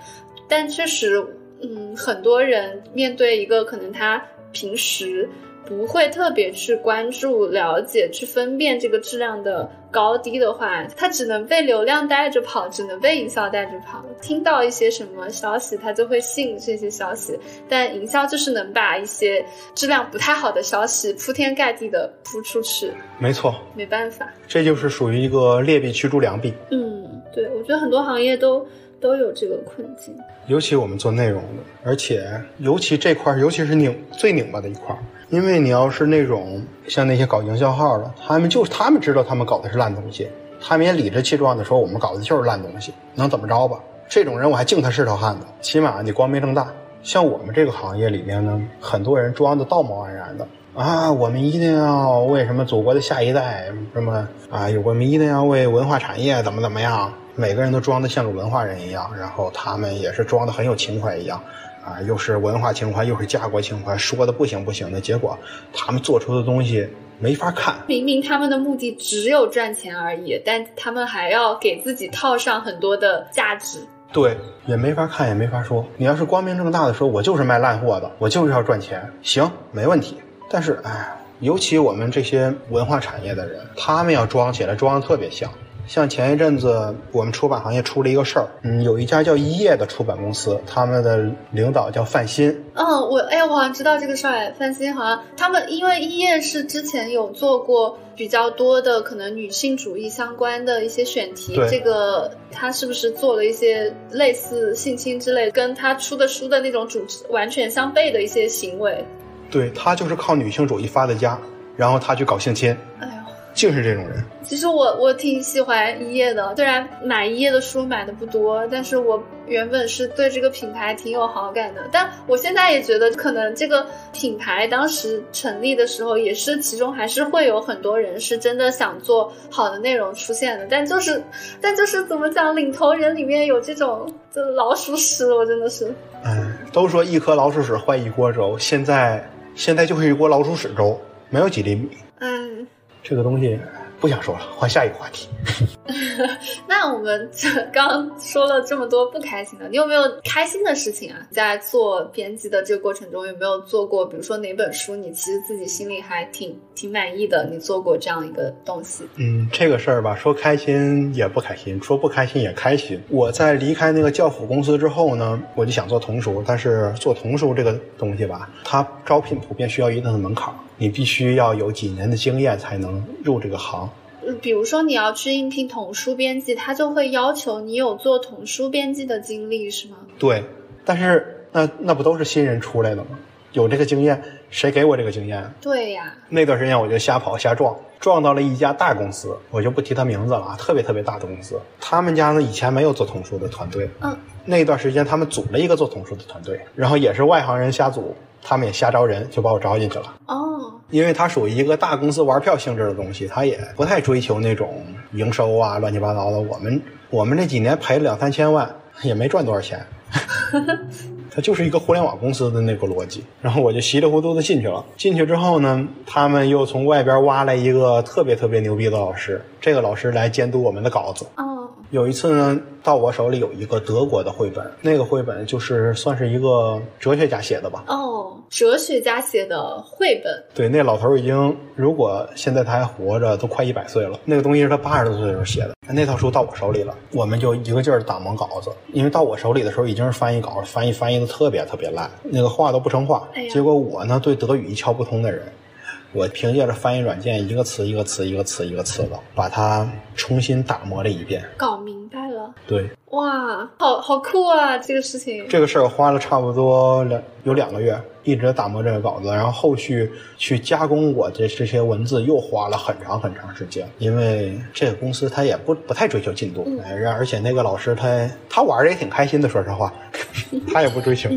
但确实，嗯，很多人面对一个可能他平时不会特别去关注、了解、去分辨这个质量的高低的话，它只能被流量带着跑，只能被营销带着跑。听到一些什么消息，他就会信这些消息。但营销就是能把一些质量不太好的消息铺天盖地的铺出去。没错，没办法，这就是属于一个劣币驱逐良币。嗯，对，我觉得很多行业都都有这个困境。尤其我们做内容的，而且尤其这块，尤其是拧最拧巴的一块，因为你要是那种像那些搞营销号的，他们就他们知道他们搞的是烂东西，他们也理直气壮的说我们搞的就是烂东西，能怎么着吧？这种人我还敬他是条汉子，起码你光明正大。像我们这个行业里面呢，很多人装的道貌岸然的啊，我们一定要为什么祖国的下一代什么啊，有我们一定要为文化产业怎么怎么样。每个人都装的像个文化人一样，然后他们也是装的很有情怀一样，啊，又是文化情怀，又是家国情怀，说的不行不行的，结果他们做出的东西没法看。明明他们的目的只有赚钱而已，但他们还要给自己套上很多的价值。对，也没法看，也没法说。你要是光明正大的说，我就是卖烂货的，我就是要赚钱，行，没问题。但是，哎，尤其我们这些文化产业的人，他们要装起来，装的特别像。像前一阵子我们出版行业出了一个事儿，嗯，有一家叫一叶的出版公司，他们的领导叫范鑫。嗯，我哎，我好像知道这个事儿。范鑫好像他们因为一叶是之前有做过比较多的可能女性主义相关的一些选题，这个他是不是做了一些类似性侵之类，跟他出的书的那种主完全相悖的一些行为？对他就是靠女性主义发的家，然后他去搞性侵。哎呦。就是这种人。其实我我挺喜欢一叶的，虽然买一叶的书买的不多，但是我原本是对这个品牌挺有好感的。但我现在也觉得，可能这个品牌当时成立的时候，也是其中还是会有很多人是真的想做好的内容出现的。但就是，但就是怎么讲，领头人里面有这种就老鼠屎，我真的是。嗯，都说一颗老鼠屎坏一锅粥，现在现在就是一锅老鼠屎粥，没有几厘米。嗯。这个东西不想说了，换下一个话题。那我们这刚说了这么多不开心的，你有没有开心的事情啊？在做编辑的这个过程中，有没有做过？比如说哪本书，你其实自己心里还挺挺满意的？你做过这样一个东西？嗯，这个事儿吧，说开心也不开心，说不开心也开心。我在离开那个教辅公司之后呢，我就想做童书，但是做童书这个东西吧，它招聘普遍需要一定的门槛，你必须要有几年的经验才能入这个行。比如说你要去应聘统书编辑，他就会要求你有做统书编辑的经历，是吗？对，但是那那不都是新人出来的吗？有这个经验，谁给我这个经验？对呀。那段时间我就瞎跑瞎撞，撞到了一家大公司，我就不提他名字了啊，特别特别大的公司。他们家呢以前没有做统书的团队，嗯，那段时间他们组了一个做统书的团队，然后也是外行人瞎组。他们也瞎招人，就把我招进去了。哦，因为它属于一个大公司玩票性质的东西，它也不太追求那种营收啊，乱七八糟的。我们我们这几年赔了两三千万，也没赚多少钱。它就是一个互联网公司的那个逻辑。然后我就稀里糊涂的进去了。进去之后呢，他们又从外边挖来一个特别特别牛逼的老师，这个老师来监督我们的稿子。哦。有一次呢，到我手里有一个德国的绘本，那个绘本就是算是一个哲学家写的吧。哦，哲学家写的绘本。对，那老头已经，如果现在他还活着，都快一百岁了。那个东西是他八十多岁时候写的。那套书到我手里了，我们就一个劲儿打磨稿子。因为到我手里的时候已经是翻译稿，翻译翻译的特别特别烂，那个话都不成话。结果我呢，对德语一窍不通的人。我凭借着翻译软件，一个词一个词一个词一个词的，把它重新打磨了一遍，搞明白了。对，哇，好好酷啊！这个事情，这个事儿花了差不多两有两个月，一直打磨这个稿子，然后后续去加工我这这些文字又花了很长很长时间，因为这个公司他也不不太追求进度，哎，而且那个老师他他玩的也挺开心的，说实话，他也不追求，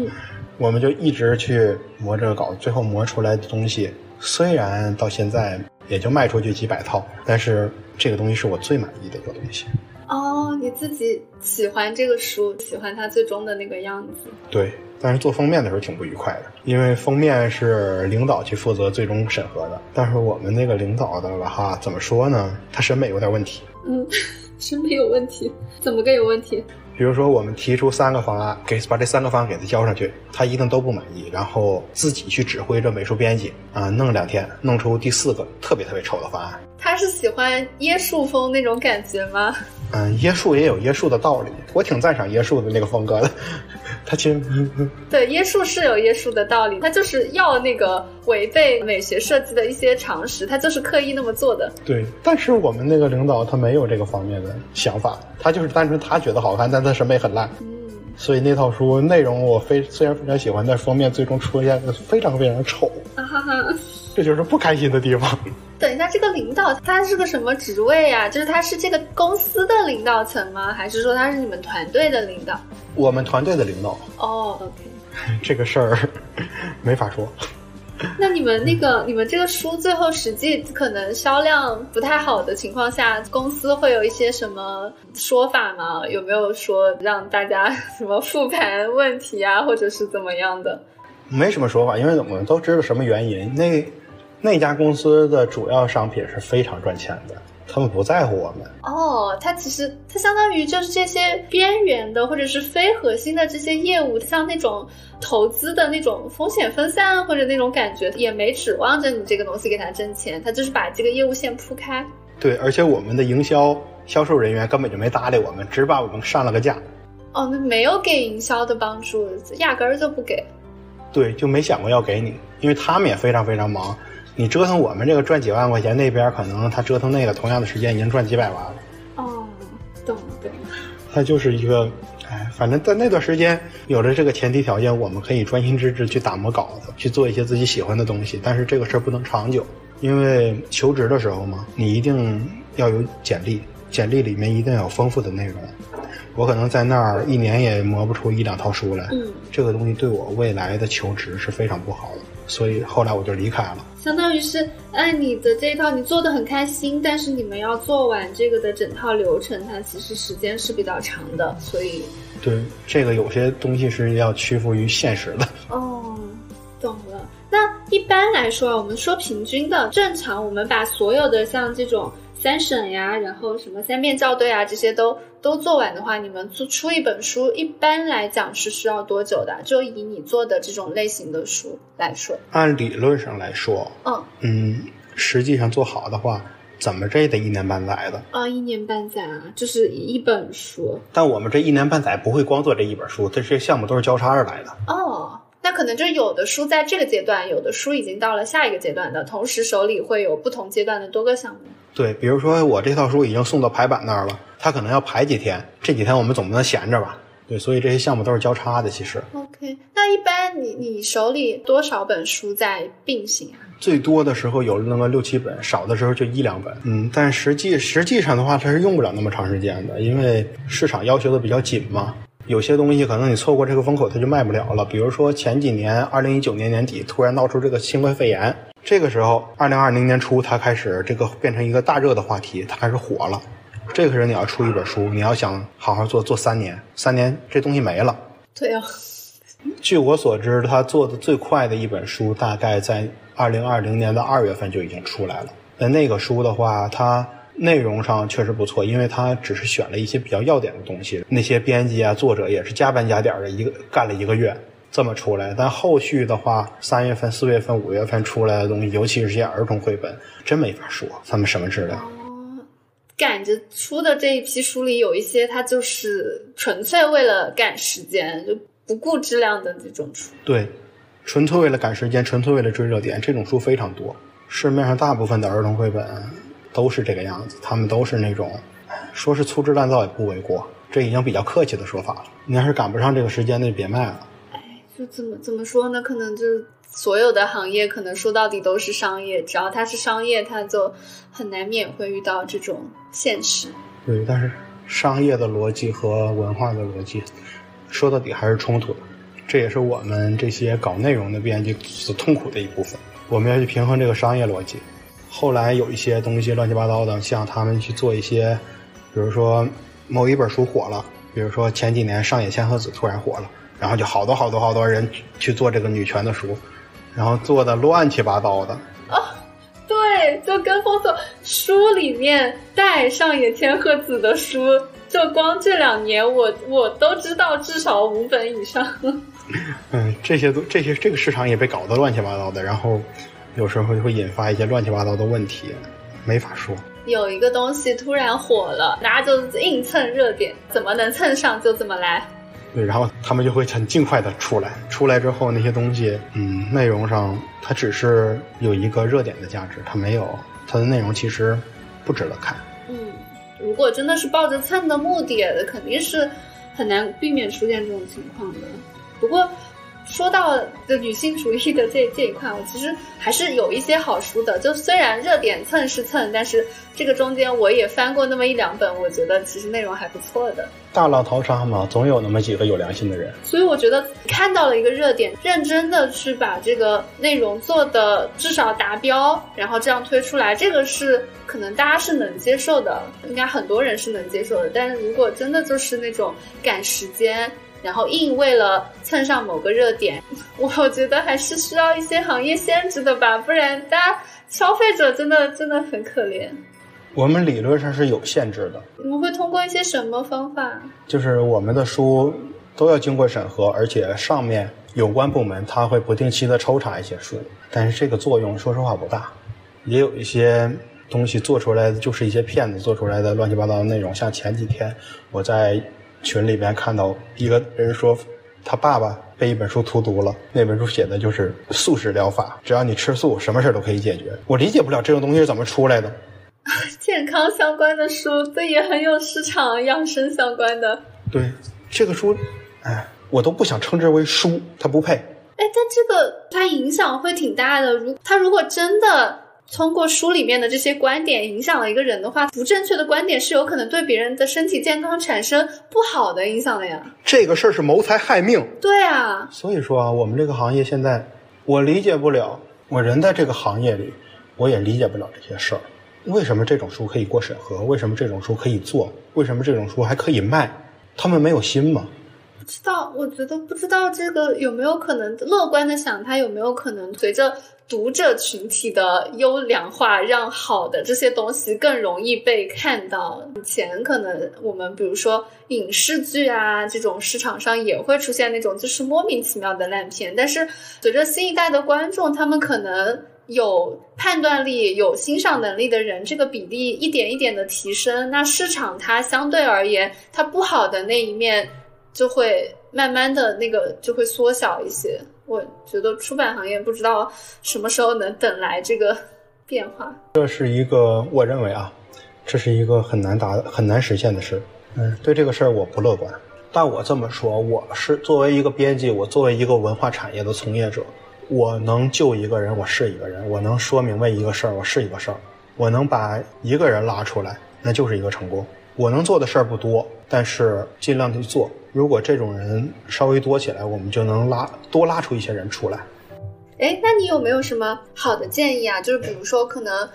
我们就一直去磨这个稿子，最后磨出来的东西。虽然到现在也就卖出去几百套，但是这个东西是我最满意的一个东西。哦，你自己喜欢这个书，喜欢它最终的那个样子。对，但是做封面的时候挺不愉快的，因为封面是领导去负责最终审核的。但是我们那个领导的吧，哈，怎么说呢？他审美有点问题。嗯，审美有问题？怎么个有问题？比如说我们提出三个方案，给把这三个方案给他交上去，他一定都不满意，然后自己去指挥着美术编辑啊，弄两天弄出第四个特别特别丑的方案。他是喜欢椰树风那种感觉吗？嗯，椰树也有椰树的道理，我挺赞赏椰树的那个风格的。他其实，嗯对椰树是有椰树的道理，他就是要那个违背美学设计的一些常识，他就是刻意那么做的。对，但是我们那个领导他没有这个方面的想法，他就是单纯他觉得好看，但他审美很烂。嗯，所以那套书内容我非虽然非常喜欢，但封面最终出现的非常非常丑。啊哈哈。这就是不开心的地方。等一下，这个领导他是个什么职位呀？就是他是这个公司的领导层吗？还是说他是你们团队的领导？我们团队的领导。哦，OK。这个事儿没法说。那你们那个，你们这个书最后实际可能销量不太好的情况下，公司会有一些什么说法吗？有没有说让大家 什么复盘问题啊，或者是怎么样的？没什么说法，因为我们都知道什么原因。那那家公司的主要商品是非常赚钱的，他们不在乎我们。哦，它其实它相当于就是这些边缘的或者是非核心的这些业务，像那种投资的那种风险分散或者那种感觉，也没指望着你这个东西给他挣钱，他就是把这个业务线铺开。对，而且我们的营销销售人员根本就没搭理我们，只把我们上了个架。哦，那没有给营销的帮助，压根儿就不给。对，就没想过要给你，因为他们也非常非常忙。你折腾我们这个赚几万块钱，那边可能他折腾那个同样的时间已经赚几百万了。哦，懂懂。他就是一个，哎，反正在那段时间有了这个前提条件，我们可以专心致志去打磨稿子，去做一些自己喜欢的东西。但是这个事儿不能长久，因为求职的时候嘛，你一定要有简历，简历里面一定要有丰富的内容。我可能在那儿一年也磨不出一两套书来，嗯，这个东西对我未来的求职是非常不好的，所以后来我就离开了。相当于是按你的这一套，你做的很开心，但是你们要做完这个的整套流程，它其实时间是比较长的，所以对这个有些东西是要屈服于现实的。哦，懂了。那一般来说，我们说平均的正常，我们把所有的像这种。三审呀，然后什么三遍校对啊，这些都都做完的话，你们出出一本书，一般来讲是需要多久的？就以你做的这种类型的书来说，按理论上来说，嗯嗯，实际上做好的话，怎么着也得一年半载的。啊，一年半载啊，就是一本书。但我们这一年半载不会光做这一本书，这些项目都是交叉着来的。哦。那可能就有的书在这个阶段，有的书已经到了下一个阶段的，同时手里会有不同阶段的多个项目。对，比如说我这套书已经送到排版那儿了，他可能要排几天，这几天我们总不能闲着吧？对，所以这些项目都是交叉的。其实，OK，那一般你你手里多少本书在并行啊？最多的时候有那么六七本，少的时候就一两本。嗯，但实际实际上的话，它是用不了那么长时间的，因为市场要求的比较紧嘛。有些东西可能你错过这个风口，它就卖不了了。比如说前几年，二零一九年年底突然闹出这个新冠肺炎，这个时候二零二零年初它开始这个变成一个大热的话题，它开始火了。这个时候你要出一本书，你要想好好做，做三年，三年这东西没了。对啊。据我所知，他做的最快的一本书，大概在二零二零年的二月份就已经出来了。那那个书的话，它。内容上确实不错，因为它只是选了一些比较要点的东西。那些编辑啊、作者也是加班加点的，一个干了一个月，这么出来。但后续的话，三月份、四月份、五月份出来的东西，尤其是些儿童绘本，真没法说他们什么质量。哦，赶着出的这一批书里，有一些它就是纯粹为了赶时间，就不顾质量的这种书。对，纯粹为了赶时间，纯粹为了追热点，这种书非常多。市面上大部分的儿童绘本。都是这个样子，他们都是那种，说是粗制滥造也不为过，这已经比较客气的说法了。你要是赶不上这个时间，那就别卖了。就怎么怎么说呢？可能就所有的行业，可能说到底都是商业，只要它是商业，它就很难免会遇到这种现实。对，但是商业的逻辑和文化的逻辑，说到底还是冲突的。这也是我们这些搞内容的编辑所痛苦的一部分。我们要去平衡这个商业逻辑。后来有一些东西乱七八糟的，像他们去做一些，比如说某一本书火了，比如说前几年上野千鹤子突然火了，然后就好多好多好多人去做这个女权的书，然后做的乱七八糟的。啊，对，就就跟风做。书里面带上野千鹤子的书，就光这两年我我都知道至少五本以上。嗯，这些都这些这个市场也被搞得乱七八糟的，然后有时候就会引发一些乱七八糟的问题，没法说。有一个东西突然火了，大家就硬蹭热点，怎么能蹭上就怎么来。对，然后他们就会很尽快的出来，出来之后那些东西，嗯，内容上它只是有一个热点的价值，它没有它的内容其实不值得看。嗯，如果真的是抱着蹭的目的，肯定是很难避免出现这种情况的。不过。说到的女性主义的这这一块，我其实还是有一些好书的。就虽然热点蹭是蹭，但是这个中间我也翻过那么一两本，我觉得其实内容还不错的。大浪淘沙嘛，总有那么几个有良心的人。所以我觉得看到了一个热点，认真的去把这个内容做的至少达标，然后这样推出来，这个是可能大家是能接受的，应该很多人是能接受的。但是如果真的就是那种赶时间。然后硬为了蹭上某个热点，我觉得还是需要一些行业限制的吧，不然大家消费者真的真的很可怜。我们理论上是有限制的。你们会通过一些什么方法？就是我们的书都要经过审核，而且上面有关部门他会不定期的抽查一些书，但是这个作用说实话不大。也有一些东西做出来的就是一些骗子做出来的乱七八糟的内容，像前几天我在。群里边看到一个人说，他爸爸被一本书荼毒了，那本书写的就是素食疗法，只要你吃素，什么事都可以解决。我理解不了这种东西是怎么出来的。健康相关的书，这也很有市场，养生相关的。对，这个书，哎，我都不想称之为书，它不配。哎，但这个它影响会挺大的。如它如果真的。通过书里面的这些观点影响了一个人的话，不正确的观点是有可能对别人的身体健康产生不好的影响的呀。这个事儿是谋财害命。对啊。所以说啊，我们这个行业现在，我理解不了。我人在这个行业里，我也理解不了这些事儿。为什么这种书可以过审核？为什么这种书可以做？为什么这种书还可以卖？他们没有心吗？不知道，我觉得不知道这个有没有可能乐观的想，它有没有可能随着。读者群体的优良化，让好的这些东西更容易被看到。以前可能我们比如说影视剧啊，这种市场上也会出现那种就是莫名其妙的烂片。但是随着新一代的观众，他们可能有判断力、有欣赏能力的人，这个比例一点一点的提升，那市场它相对而言，它不好的那一面就会慢慢的那个就会缩小一些。我觉得出版行业不知道什么时候能等来这个变化。这是一个，我认为啊，这是一个很难达、很难实现的事。嗯，对这个事儿我不乐观。但我这么说，我是作为一个编辑，我作为一个文化产业的从业者，我能救一个人，我是一个人；我能说明白一个事儿，我是一个事儿；我能把一个人拉出来，那就是一个成功。我能做的事儿不多，但是尽量去做。如果这种人稍微多起来，我们就能拉多拉出一些人出来。哎，那你有没有什么好的建议啊？就是比如说，可能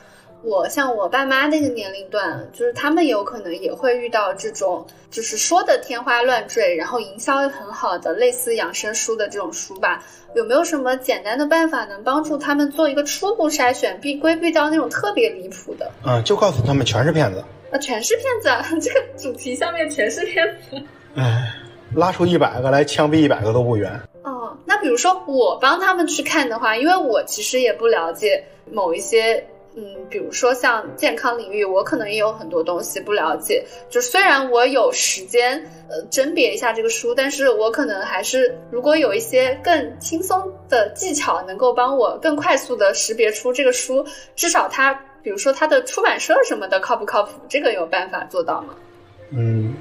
我像我爸妈那个年龄段，就是他们有可能也会遇到这种，就是说的天花乱坠，然后营销又很好的类似养生书的这种书吧？有没有什么简单的办法能帮助他们做一个初步筛选，避规避掉那种特别离谱的？嗯，就告诉他们全是骗子。啊，全是骗子！这 个主题下面全是骗子。哎，拉出一百个来枪毙一百个都不冤。哦，那比如说我帮他们去看的话，因为我其实也不了解某一些，嗯，比如说像健康领域，我可能也有很多东西不了解。就虽然我有时间，呃，甄别一下这个书，但是我可能还是如果有一些更轻松的技巧，能够帮我更快速的识别出这个书，至少它。比如说它的出版社什么的靠不靠谱？这个有办法做到吗？嗯，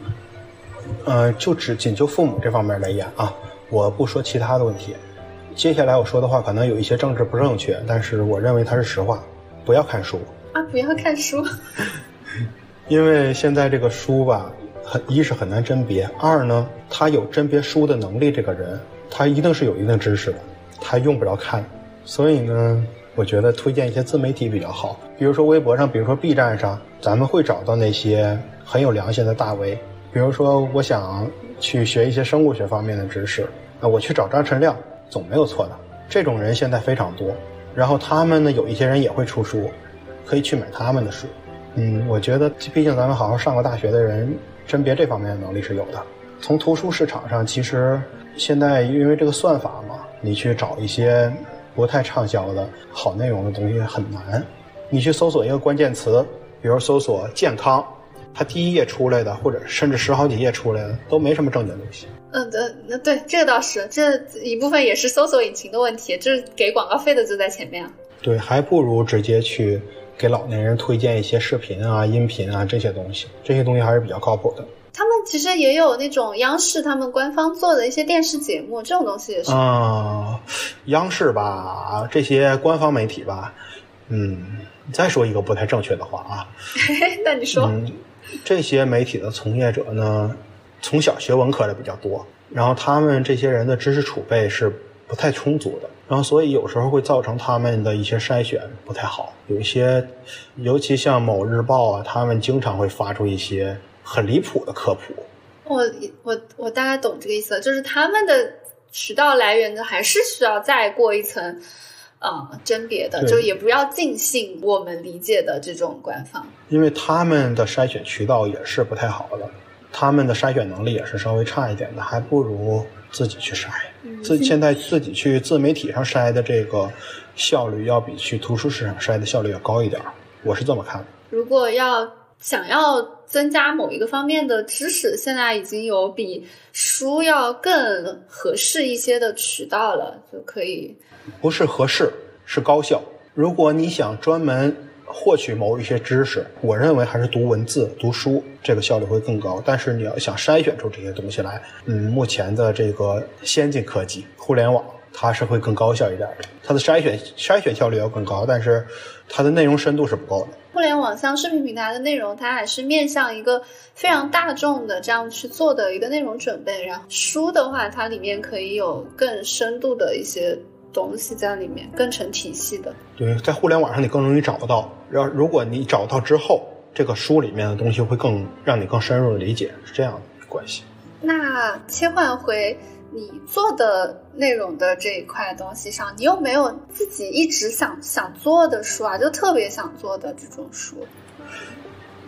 呃，就只仅就父母这方面来言啊，我不说其他的问题。接下来我说的话可能有一些政治不正确，但是我认为它是实话。不要看书啊！不要看书，因为现在这个书吧，很一是很难甄别，二呢，他有甄别书的能力，这个人他一定是有一定知识的，他用不着看，所以呢。我觉得推荐一些自媒体比较好，比如说微博上，比如说 B 站上，咱们会找到那些很有良心的大 V。比如说，我想去学一些生物学方面的知识，啊，我去找张晨亮总没有错的。这种人现在非常多，然后他们呢，有一些人也会出书，可以去买他们的书。嗯，我觉得毕竟咱们好好上过大学的人，甄别这方面的能力是有的。从图书市场上，其实现在因为这个算法嘛，你去找一些不太畅销的好内容的东西很难。你去搜索一个关键词，比如搜索健康，它第一页出来的，或者甚至十好几页出来的，都没什么正经东西。嗯，对，那对这个倒是，这一部分也是搜索引擎的问题，就是给广告费的就在前面。对，还不如直接去给老年人推荐一些视频啊、音频啊这些东西，这些东西还是比较靠谱的。他们其实也有那种央视他们官方做的一些电视节目，这种东西也是。啊、央视吧，这些官方媒体吧，嗯，再说一个不太正确的话啊，那你说，嗯，这些媒体的从业者呢，从小学文科的比较多，然后他们这些人的知识储备是不太充足的，然后所以有时候会造成他们的一些筛选不太好。有一些，尤其像某日报啊，他们经常会发出一些很离谱的科普。我我我大概懂这个意思，就是他们的渠道来源呢，还是需要再过一层。呃，甄别的就也不要尽信我们理解的这种官方。因为他们的筛选渠道也是不太好的，他们的筛选能力也是稍微差一点的，还不如自己去筛。自现在自己去自媒体上筛的这个效率，要比去图书市场筛的效率要高一点儿，我是这么看的。如果要想要增加某一个方面的知识，现在已经有比书要更合适一些的渠道了，就可以。不是合适，是高效。如果你想专门获取某一些知识，我认为还是读文字、读书，这个效率会更高。但是你要想筛选出这些东西来，嗯，目前的这个先进科技、互联网，它是会更高效一点的。它的筛选筛选效率要更高，但是它的内容深度是不够的。互联网像视频平台的内容，它还是面向一个非常大众的这样去做的一个内容准备。然后书的话，它里面可以有更深度的一些东西在里面，更成体系的。对，在互联网上你更容易找到。然后如果你找到之后，这个书里面的东西会更让你更深入的理解，是这样的关系。那切换回你做的内容的这一块东西上，你有没有自己一直想想做的书啊？就特别想做的这种书？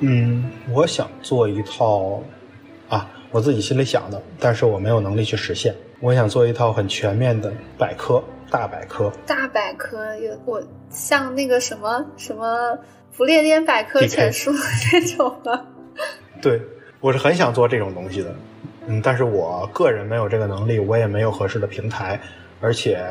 嗯，我想做一套啊，我自己心里想的，但是我没有能力去实现。我想做一套很全面的百科，大百科。大百科有我像那个什么什么不列颠百科全书这种的？对，我是很想做这种东西的，嗯，但是我个人没有这个能力，我也没有合适的平台，而且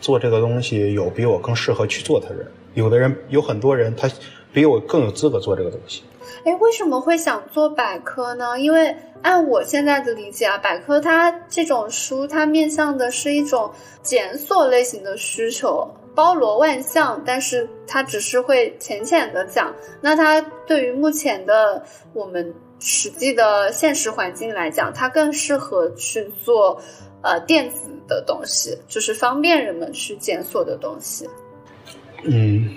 做这个东西有比我更适合去做的人。有的人有很多人，他比我更有资格做这个东西。哎，为什么会想做百科呢？因为按我现在的理解啊，百科它这种书，它面向的是一种检索类型的需求，包罗万象，但是它只是会浅浅的讲。那它对于目前的我们实际的现实环境来讲，它更适合去做呃电子的东西，就是方便人们去检索的东西。嗯，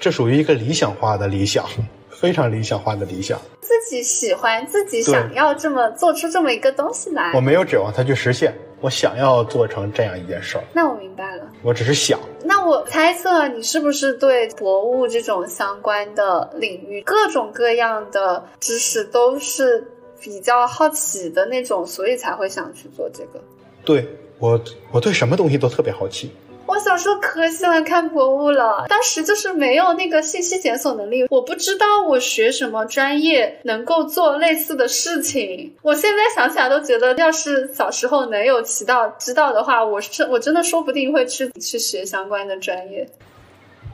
这属于一个理想化的理想，非常理想化的理想。自己喜欢，自己想要这么做出这么一个东西来我。没有指望它去实现，我想要做成这样一件事儿，那我明白了。我只是想。那我猜测你是不是对博物这种相关的领域，各种各样的知识都是比较好奇的那种，所以才会想去做这个？对我，我对什么东西都特别好奇。我小时候可喜欢看博物了，当时就是没有那个信息检索能力，我不知道我学什么专业能够做类似的事情。我现在想起来都觉得，要是小时候能有渠道知道的话，我是我真的说不定会去去学相关的专业。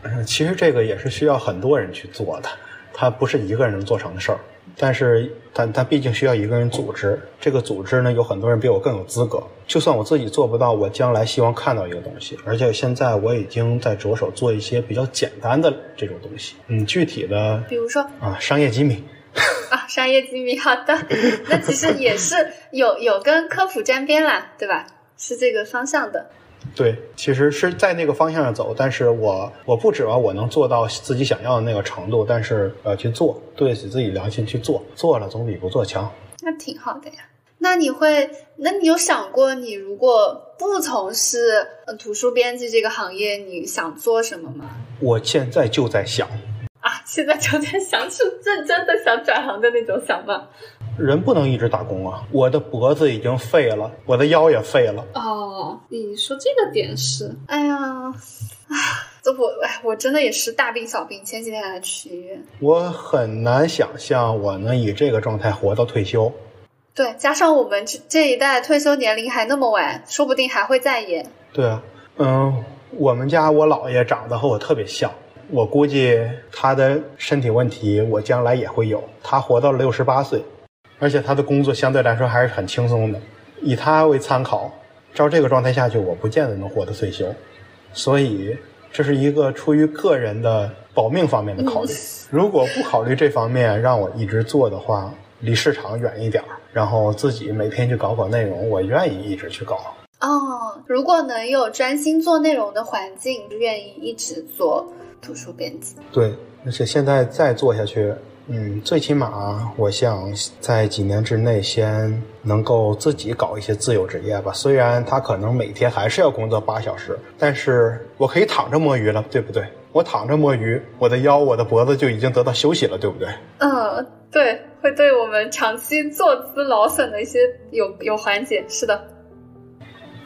嗯，其实这个也是需要很多人去做的，它不是一个人能做成的事儿。但是，但但毕竟需要一个人组织，这个组织呢，有很多人比我更有资格。就算我自己做不到，我将来希望看到一个东西，而且现在我已经在着手做一些比较简单的这种东西。嗯，具体的比如说啊，商业机密。啊，商业机密，好的，那其实也是有有跟科普沾边啦，对吧？是这个方向的。对，其实是在那个方向上走，但是我我不指望我能做到自己想要的那个程度，但是要去做，对得起自己良心去做，做了总比不做强。那挺好的呀。那你会，那你有想过，你如果不从事呃图书编辑这个行业，你想做什么吗？我现在就在想，啊，现在就在想，是认真的想转行的那种想法。人不能一直打工啊！我的脖子已经废了，我的腰也废了。哦，你说这个点是，哎呀，啊，这我哎，我真的也是大病小病，前几天还去医院。我很难想象我能以这个状态活到退休。对，加上我们这这一代退休年龄还那么晚，说不定还会再延。对啊，嗯，我们家我姥爷长得和我特别像，我估计他的身体问题我将来也会有。他活到了六十八岁。而且他的工作相对来说还是很轻松的，以他为参考，照这个状态下去，我不见得能获得退休。所以这是一个出于个人的保命方面的考虑。如果不考虑这方面，让我一直做的话，离市场远一点儿，然后自己每天去搞搞内容，我愿意一直去搞。哦，如果能有专心做内容的环境，愿意一直做图书编辑。对，而且现在再做下去。嗯，最起码我想在几年之内先能够自己搞一些自由职业吧。虽然他可能每天还是要工作八小时，但是我可以躺着摸鱼了，对不对？我躺着摸鱼，我的腰、我的脖子就已经得到休息了，对不对？嗯，对，会对我们长期坐姿劳损的一些有有缓解。是的，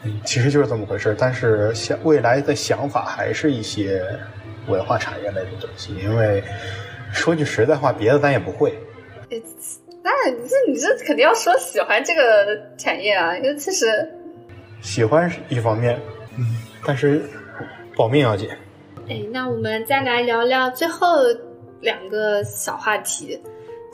嗯，其实就是这么回事。但是想未来的想法还是一些文化产业类的东西，因为。说句实在话，别的咱也不会。那这你这肯定要说喜欢这个产业啊，因为其实喜欢是一方面，嗯，但是保命要紧。哎，那我们再来聊聊最后两个小话题，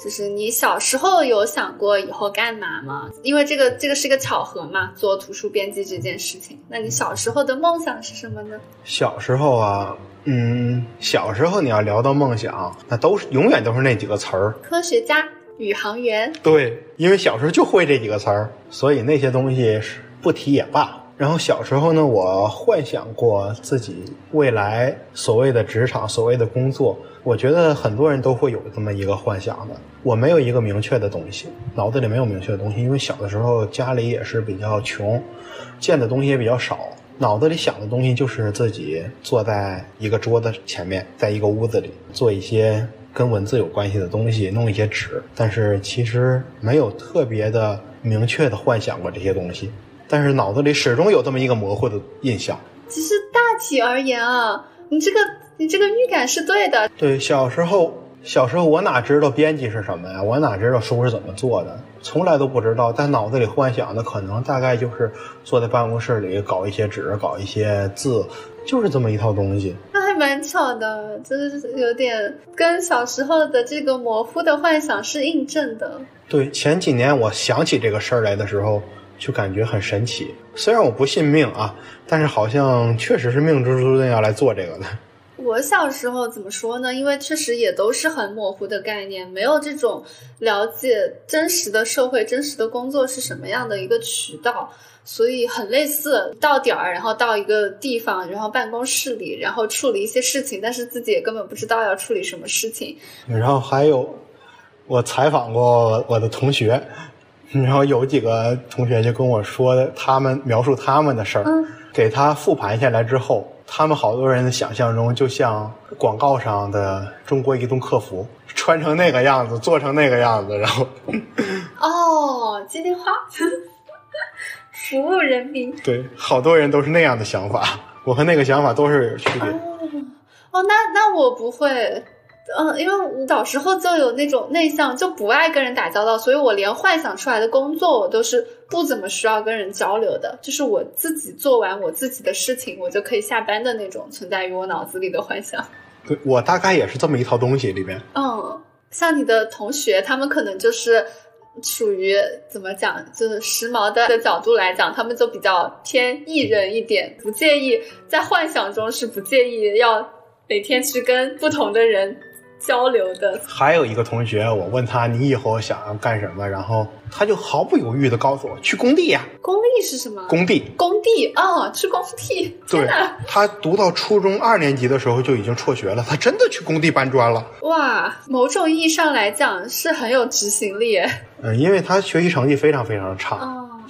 就是你小时候有想过以后干嘛吗？因为这个这个是个巧合嘛，做图书编辑这件事情。那你小时候的梦想是什么呢？小时候啊。嗯，小时候你要聊到梦想，那都是永远都是那几个词儿：科学家、宇航员。对，因为小时候就会这几个词儿，所以那些东西是不提也罢。然后小时候呢，我幻想过自己未来所谓的职场、所谓的工作。我觉得很多人都会有这么一个幻想的。我没有一个明确的东西，脑子里没有明确的东西，因为小的时候家里也是比较穷，见的东西也比较少。脑子里想的东西就是自己坐在一个桌子前面，在一个屋子里做一些跟文字有关系的东西，弄一些纸。但是其实没有特别的明确的幻想过这些东西，但是脑子里始终有这么一个模糊的印象。其实大体而言啊，你这个你这个预感是对的。对，小时候。小时候我哪知道编辑是什么呀？我哪知道书是怎么做的？从来都不知道。但脑子里幻想的可能大概就是坐在办公室里搞一些纸，搞一些字，就是这么一套东西。那还蛮巧的，就是有点跟小时候的这个模糊的幻想是印证的。对，前几年我想起这个事儿来的时候，就感觉很神奇。虽然我不信命啊，但是好像确实是命中注定要来做这个的。我小时候怎么说呢？因为确实也都是很模糊的概念，没有这种了解真实的社会、真实的工作是什么样的一个渠道，所以很类似到点儿，然后到一个地方，然后办公室里，然后处理一些事情，但是自己也根本不知道要处理什么事情。然后还有，我采访过我的同学，然后有几个同学就跟我说，他们描述他们的事儿，给他复盘下来之后。他们好多人的想象中，就像广告上的中国移动客服，穿成那个样子，做成那个样子，然后，哦，接电话，服务人民。对，好多人都是那样的想法。我和那个想法都是有区别。哦，那那我不会。嗯，因为我小时候就有那种内向，就不爱跟人打交道，所以我连幻想出来的工作，我都是不怎么需要跟人交流的，就是我自己做完我自己的事情，我就可以下班的那种存在于我脑子里的幻想。对我大概也是这么一套东西里边。嗯，像你的同学，他们可能就是属于怎么讲，就是时髦的的角度来讲，他们就比较偏艺人一点，不介意在幻想中是不介意要每天去跟不同的人。交流的还有一个同学，我问他你以后想要干什么，然后他就毫不犹豫的告诉我去工地呀。工地是什么？工地。工地啊，去工地。对，他读到初中二年级的时候就已经辍学了，他真的去工地搬砖了。哇，某种意义上来讲是很有执行力。嗯，因为他学习成绩非常非常差，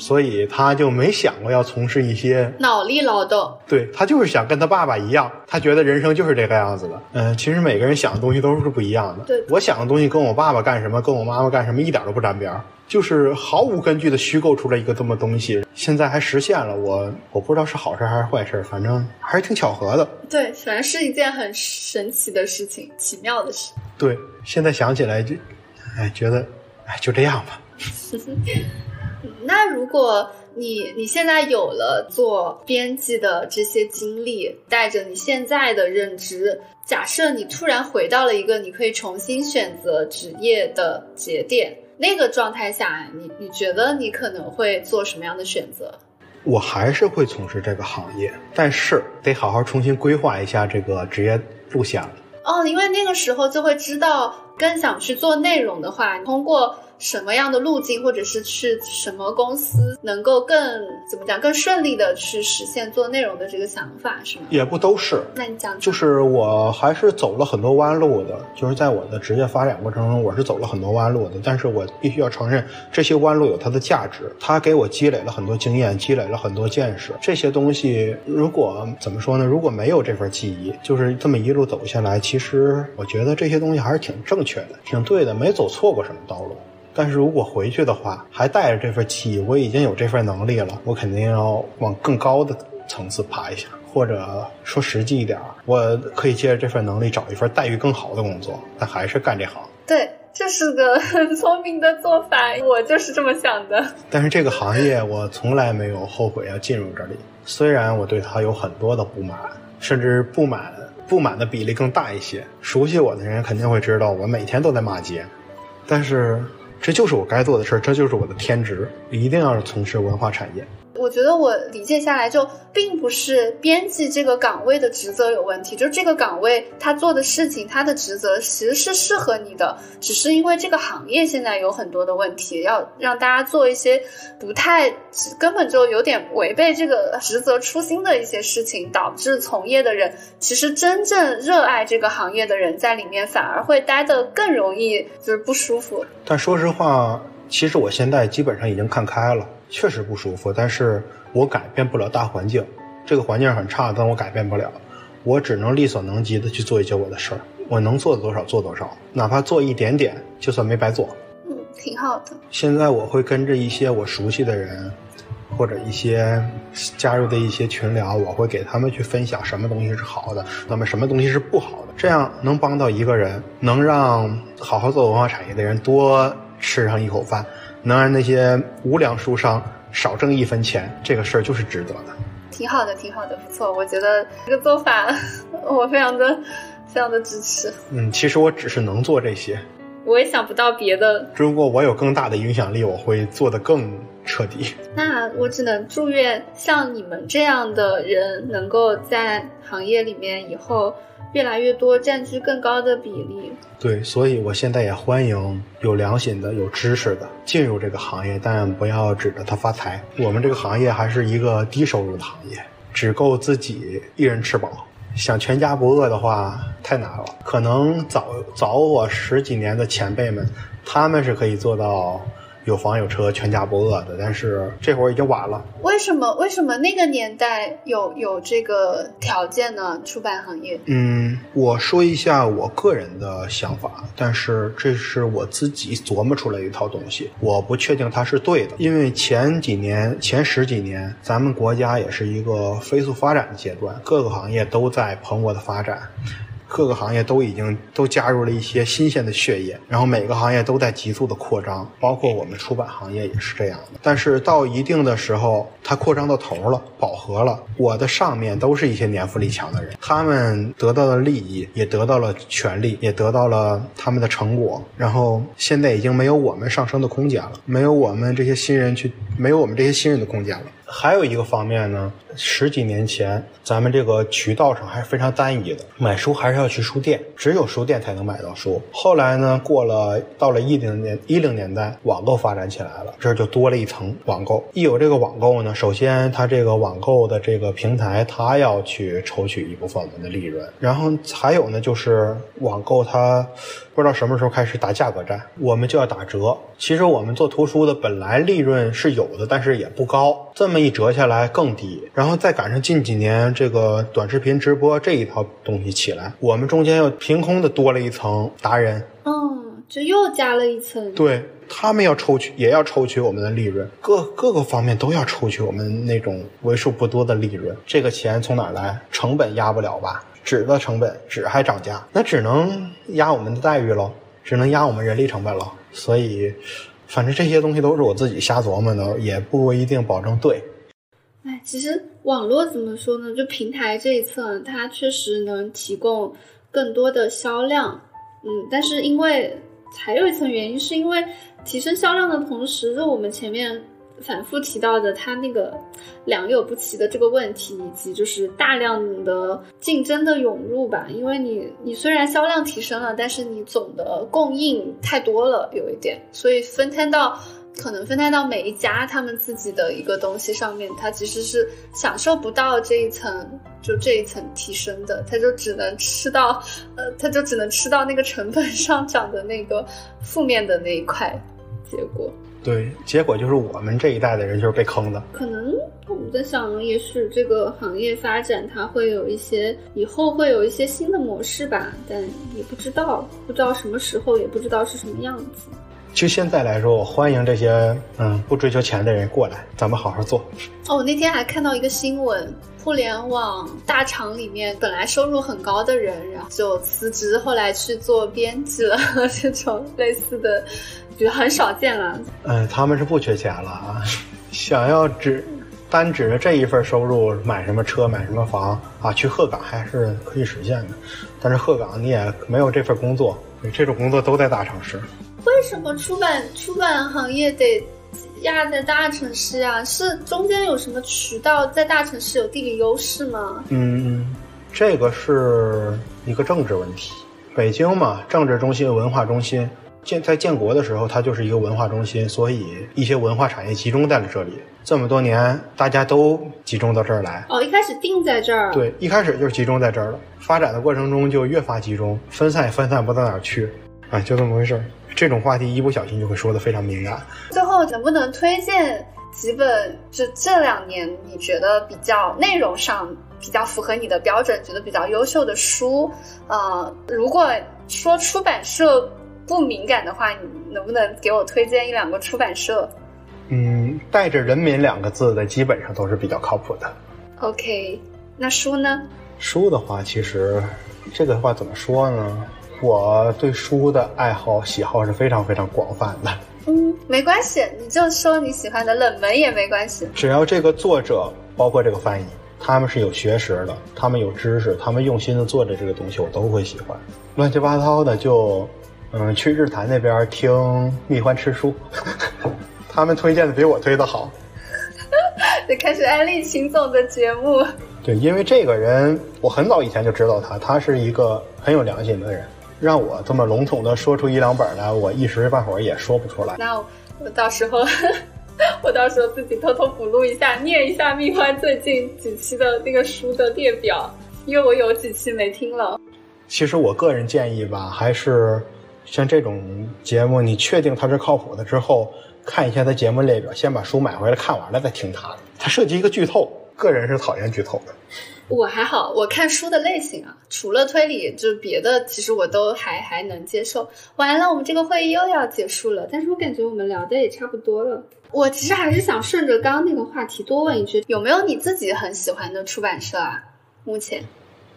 所以他就没想过要从事一些脑力劳动。对他就是想跟他爸爸一样，他觉得人生就是这个样子的。嗯，其实每个人想的东西都是不一样的。对我想的东西跟我爸爸干什么，跟我妈妈干什么一点都不沾边儿，就是毫无根据的虚构出来一个这么东西，现在还实现了。我我不知道是好事还是坏事，反正还是挺巧合的。对，反正是一件很神奇的事情，奇妙的事。对，现在想起来就，哎，觉得，哎，就这样吧。那如果你你现在有了做编辑的这些经历，带着你现在的认知，假设你突然回到了一个你可以重新选择职业的节点，那个状态下，你你觉得你可能会做什么样的选择？我还是会从事这个行业，但是得好好重新规划一下这个职业路线了。哦，因为那个时候就会知道，更想去做内容的话，通过什么样的路径，或者是去什么公司，能够更怎么讲，更顺利的去实现做内容的这个想法，是吗？也不都是，那你讲讲，就是我还是走了很多弯路的，就是在我的职业发展过程中，我是走了很多弯路的。但是我必须要承认，这些弯路有它的价值，它给我积累了很多经验，积累了很多见识。这些东西如果怎么说呢？如果没有这份记忆，就是这么一路走下来，其实我觉得这些东西还是挺正确的，挺对的，没走错过什么道路。但是如果回去的话，还带着这份记忆，我已经有这份能力了，我肯定要往更高的层次爬一下。或者说实际一点，我可以借着这份能力找一份待遇更好的工作，但还是干这行。对，这是个很聪明的做法，我就是这么想的。但是这个行业我从来没有后悔要进入这里，虽然我对它有很多的不满，甚至不满不满的比例更大一些。熟悉我的人肯定会知道，我每天都在骂街，但是。这就是我该做的事儿，这就是我的天职，一定要从事文化产业。我觉得我理解下来，就并不是编辑这个岗位的职责有问题，就是这个岗位他做的事情，他的职责其实是适合你的，只是因为这个行业现在有很多的问题，要让大家做一些不太根本就有点违背这个职责初心的一些事情，导致从业的人其实真正热爱这个行业的人在里面反而会待得更容易就是不舒服。但说实话，其实我现在基本上已经看开了。确实不舒服，但是我改变不了大环境，这个环境很差，但我改变不了，我只能力所能及的去做一些我的事儿，我能做多少做多少，哪怕做一点点，就算没白做。嗯，挺好的。现在我会跟着一些我熟悉的人，或者一些加入的一些群聊，我会给他们去分享什么东西是好的，那么什么东西是不好的，这样能帮到一个人，能让好好做文化产业的人多吃上一口饭。能让那些无良书商少挣一分钱，这个事儿就是值得的。挺好的，挺好的，不错。我觉得这个做法 我非常的、非常的支持。嗯，其实我只是能做这些，我也想不到别的。如果我有更大的影响力，我会做的更彻底。那我只能祝愿像你们这样的人，能够在行业里面以后。越来越多，占据更高的比例。对，所以我现在也欢迎有良心的、有知识的进入这个行业，但不要指着他发财。我们这个行业还是一个低收入的行业，只够自己一人吃饱。想全家不饿的话，太难了。可能早早我十几年的前辈们，他们是可以做到。有房有车，全家不饿的，但是这会儿已经晚了。为什么？为什么那个年代有有这个条件呢？出版行业？嗯，我说一下我个人的想法，但是这是我自己琢磨出来一套东西，我不确定它是对的。因为前几年、前十几年，咱们国家也是一个飞速发展的阶段，各个行业都在蓬勃的发展。各个行业都已经都加入了一些新鲜的血液，然后每个行业都在急速的扩张，包括我们出版行业也是这样的。但是到一定的时候，它扩张到头了，饱和了。我的上面都是一些年富力强的人，他们得到了利益，也得到了权利，也得到了他们的成果。然后现在已经没有我们上升的空间了，没有我们这些新人去，没有我们这些新人的空间了。还有一个方面呢，十几年前咱们这个渠道上还是非常单一的，买书还是要去书店，只有书店才能买到书。后来呢，过了到了一零年一零年代，网购发展起来了，这就多了一层网购。一有这个网购呢，首先它这个网购的这个平台，它要去抽取一部分我们的利润，然后还有呢，就是网购它不知道什么时候开始打价格战，我们就要打折。其实我们做图书的本来利润是有的，但是也不高，这么一折下来更低。然后再赶上近几年这个短视频直播这一套东西起来，我们中间又凭空的多了一层达人，嗯，就又加了一层。对他们要抽取，也要抽取我们的利润，各各个方面都要抽取我们那种为数不多的利润。这个钱从哪儿来？成本压不了吧？纸的成本，纸还涨价，那只能压我们的待遇喽，只能压我们人力成本了。所以，反正这些东西都是我自己瞎琢磨的，也不一定保证对。哎，其实网络怎么说呢？就平台这一侧，它确实能提供更多的销量，嗯，但是因为还有一层原因，是因为提升销量的同时，就我们前面反复提到的，它那个良莠不齐的这个问题，以及就是大量的竞争的涌入吧。因为你你虽然销量提升了，但是你总的供应太多了，有一点，所以分摊到。可能分摊到每一家他们自己的一个东西上面，它其实是享受不到这一层，就这一层提升的，它就只能吃到，呃，它就只能吃到那个成本上涨的那个负面的那一块结果。对，结果就是我们这一代的人就是被坑的。可能我们在想，也许这个行业发展它会有一些，以后会有一些新的模式吧，但也不知道，不知道什么时候，也不知道是什么样子。就现在来说，我欢迎这些嗯不追求钱的人过来，咱们好好做。哦，我那天还看到一个新闻，互联网大厂里面本来收入很高的人，然后就辞职，后来去做编辑了，这种类似的，觉得很少见了。嗯，他们是不缺钱了啊，想要只单指着这一份收入买什么车、买什么房啊，去鹤岗还是可以实现的。但是鹤岗你也没有这份工作，这种工作都在大城市。为什么出版出版行业得压在大城市啊？是中间有什么渠道在大城市有地理优势吗？嗯，这个是一个政治问题。北京嘛，政治中心、文化中心，建在建国的时候，它就是一个文化中心，所以一些文化产业集中在了这里。这么多年，大家都集中到这儿来。哦，一开始定在这儿。对，一开始就是集中在这儿了。发展的过程中就越发集中，分散也分散不到哪儿去。啊，就这么回事儿。这种话题一不小心就会说的非常敏感。最后能不能推荐几本就这两年你觉得比较内容上比较符合你的标准，觉得比较优秀的书？呃，如果说出版社不敏感的话，你能不能给我推荐一两个出版社？嗯，带着“人民”两个字的基本上都是比较靠谱的。OK，那书呢？书的话，其实这个话怎么说呢？我对书的爱好喜好是非常非常广泛的。嗯，没关系，你就说你喜欢的冷门也没关系。只要这个作者，包括这个翻译，他们是有学识的，他们有知识，他们用心的做的这个东西，我都会喜欢。乱七八糟的就，嗯，去日坛那边听蜜獾吃书，他们推荐的比我推的好。得开始安利秦总的节目。对，因为这个人，我很早以前就知道他，他是一个很有良心的人。让我这么笼统的说出一两本来，我一时半会儿也说不出来。那我到时候，我到时候自己偷偷补录一下，念一下蜜獾最近几期的那个书的列表，因为我有几期没听了。其实我个人建议吧，还是像这种节目，你确定它是靠谱的之后，看一下它节目列表，先把书买回来看完了再听它的。它涉及一个剧透，个人是讨厌剧透的。我还好，我看书的类型啊，除了推理，就别的其实我都还还能接受。完了，我们这个会议又要结束了，但是我感觉我们聊的也差不多了。我其实还是想顺着刚刚那个话题多问一句，有没有你自己很喜欢的出版社啊？目前，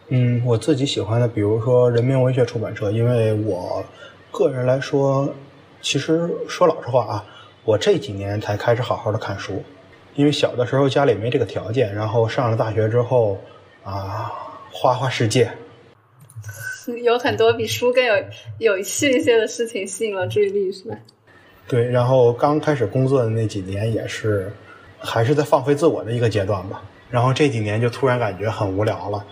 嗯，我自己喜欢的，比如说人民文学出版社，因为我个人来说，其实说老实话啊，我这几年才开始好好的看书，因为小的时候家里没这个条件，然后上了大学之后。啊，花花世界，有很多比书更有有趣一些的事情吸引了注意力，是吧？对，然后刚开始工作的那几年也是，还是在放飞自我的一个阶段吧。然后这几年就突然感觉很无聊了，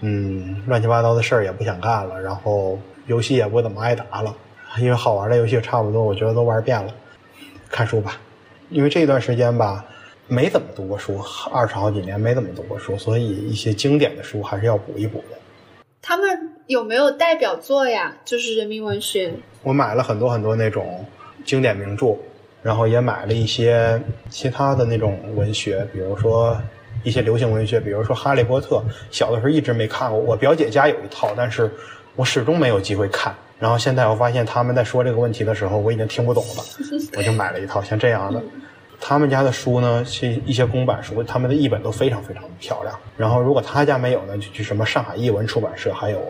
嗯，乱七八糟的事儿也不想干了，然后游戏也不怎么爱打了，因为好玩的游戏差不多，我觉得都玩遍了。看书吧，因为这段时间吧，没怎么读过书，二十好几年没怎么读过书，所以一些经典的书还是要补一补的。他们有没有代表作呀？就是人民文学。我买了很多很多那种经典名著，然后也买了一些其他的那种文学，比如说一些流行文学，比如说《哈利波特》，小的时候一直没看过。我表姐家有一套，但是我始终没有机会看。然后现在我发现他们在说这个问题的时候，我已经听不懂了，我就买了一套像这样的。他们家的书呢是一些公版书，他们的译本都非常非常的漂亮。然后如果他家没有呢，就去什么上海译文出版社，还有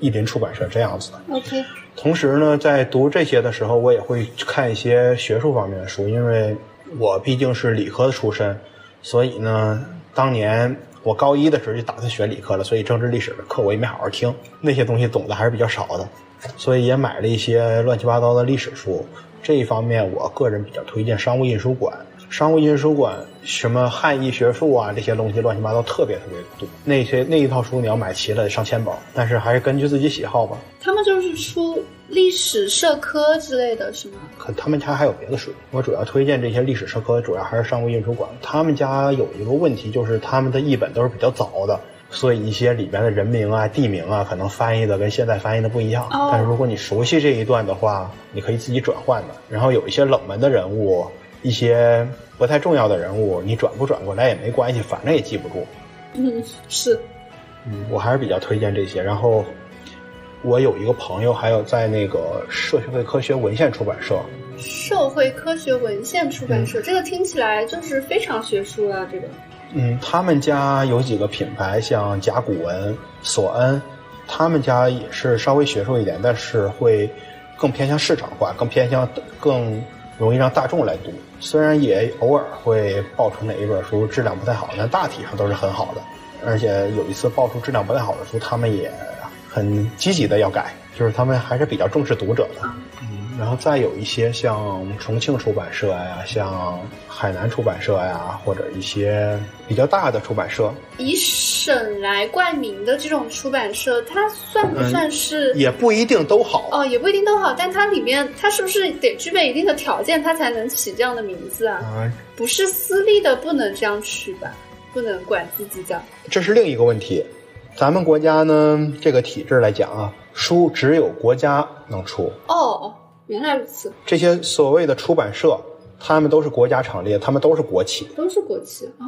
译林出版社这样子的。OK，同时呢，在读这些的时候，我也会看一些学术方面的书，因为我毕竟是理科的出身，所以呢，当年我高一的时候就打算学理科了，所以政治历史的课我也没好好听，那些东西懂得还是比较少的，所以也买了一些乱七八糟的历史书。这一方面，我个人比较推荐商务印书馆。商务印书馆什么汉译学术啊，这些东西乱七八糟特别特别多。那些那一套书你要买齐了得上千本，但是还是根据自己喜好吧。他们就是出历史社科之类的是吗？可他们家还有别的书，我主要推荐这些历史社科，主要还是商务印书馆。他们家有一个问题，就是他们的译本都是比较早的，所以一些里边的人名啊、地名啊，可能翻译的跟现在翻译的不一样。哦但是如果你熟悉这一段的话，你可以自己转换的。然后有一些冷门的人物，一些不太重要的人物，你转不转过来也没关系，反正也记不住。嗯，是。嗯，我还是比较推荐这些。然后我有一个朋友，还有在那个社会科学文献出版社，社会科学文献出版社，这个听起来就是非常学术啊，这个。嗯，他们家有几个品牌，像甲骨文、索恩，他们家也是稍微学术一点，但是会更偏向市场化，更偏向更容易让大众来读。虽然也偶尔会爆出哪一本书质量不太好，但大体上都是很好的。而且有一次爆出质量不太好的书，他们也很积极的要改，就是他们还是比较重视读者的。嗯，然后再有一些像重庆出版社呀，像海南出版社呀，或者一些比较大的出版社，以省来冠名的这种出版社，它算不算是？也不一定都好。哦，也不一定都好，但它里面它是不是得具备一定的条件，它才能起这样的名字啊？嗯，不是私立的不能这样取吧？不能管自己叫。这是另一个问题。咱们国家呢，这个体制来讲啊，书只有国家能出，哦，原来如此，这些所谓的出版社，他们都是国家厂列，他们都是国企，都是国企啊。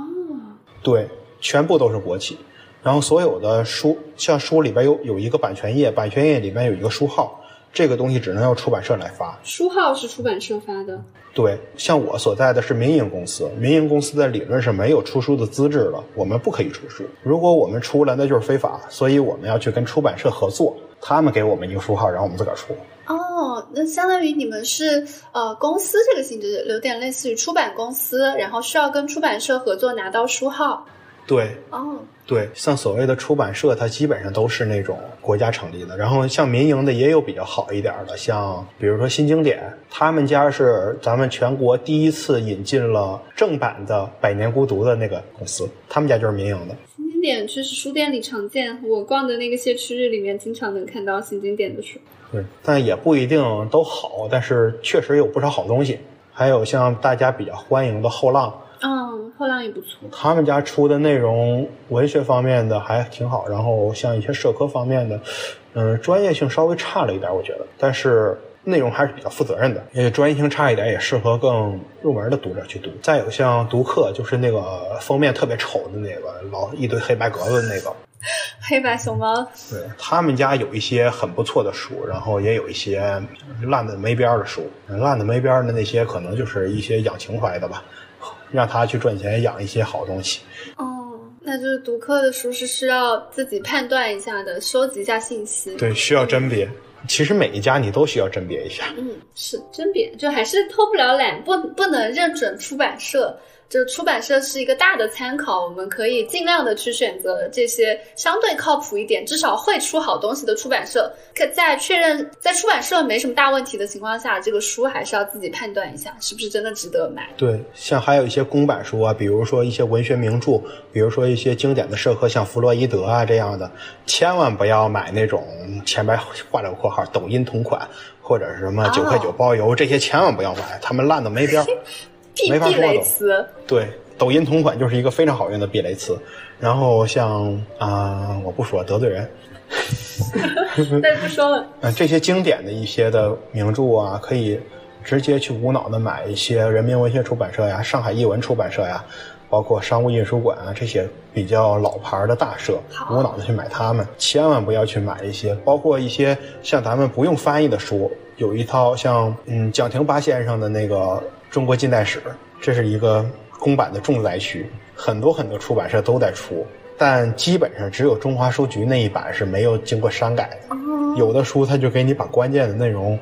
对，全部都是国企。然后所有的书，像书里边有有一个版权页，版权页里边有一个书号，这个东西只能由出版社来发。书号是出版社发的，对，像我所在的是民营公司，民营公司的理论是没有出书的资质了，我们不可以出书。如果我们出了，那就是非法，所以我们要去跟出版社合作，他们给我们一个书号，然后我们自个儿出。哦，那相当于你们是呃公司这个性质，有点类似于出版公司，然后需要跟出版社合作拿到书号。对哦，对，像所谓的出版社，它基本上都是那种国家成立的。然后像民营的也有比较好一点的，像比如说新经典，他们家是咱们全国第一次引进了正版的《百年孤独》的那个公司，他们家就是民营的。新经典确实书店里常见，我逛的那个谢区域里面经常能看到新经典的书。对，但也不一定都好，但是确实有不少好东西。还有像大家比较欢迎的后浪，嗯，后浪也不错。他们家出的内容文学方面的还挺好，然后像一些社科方面的，嗯，专业性稍微差了一点，我觉得，但是内容还是比较负责任的。也专业性差一点，也适合更入门的读者去读。再有像读客，就是那个封面特别丑的那个，老一堆黑白格子的那个，黑白熊猫，对他们家有一些很不错的书，然后也有一些烂的没边儿的书。烂的没边儿的那些，可能就是一些养情怀的吧，让他去赚钱养一些好东西。哦，那就是读客的书是需要自己判断一下的，收集一下信息。对，需要甄别。其实每一家你都需要甄别一下。嗯，是甄别，就还是偷不了懒，不不能认准出版社，这出版社是一个大的参考，我们可以尽量的去选择这些相对靠谱一点，至少会出好东西的出版社。可在确认在出版社没什么大问题的情况下，这个书还是要自己判断一下，是不是真的值得买。对，像还有一些公版书啊，比如说一些文学名著，比如说一些经典的社科，像弗洛伊德啊这样的，千万不要买那种前面挂着括号抖音同款或者是什么九块九包邮，这些千万不要买，他们烂的没边儿。避避雷词，对，抖音同款就是一个非常好用的避雷词。然后像啊，我不说得罪人，那就不说了。嗯，这些经典的一些的名著啊，可以直接去无脑的买一些人民文学出版社呀、上海译文出版社呀，包括商务印书馆啊这些比较老牌的大社，无脑的去买他们。千万不要去买一些，包括一些像咱们不用翻译的书，有一套像嗯蒋廷八先生的那个。中国近代史，这是一个公版的重灾区，很多很多出版社都在出，但基本上只有中华书局那一版是没有经过删改的。有的书他就给你把关键的内容，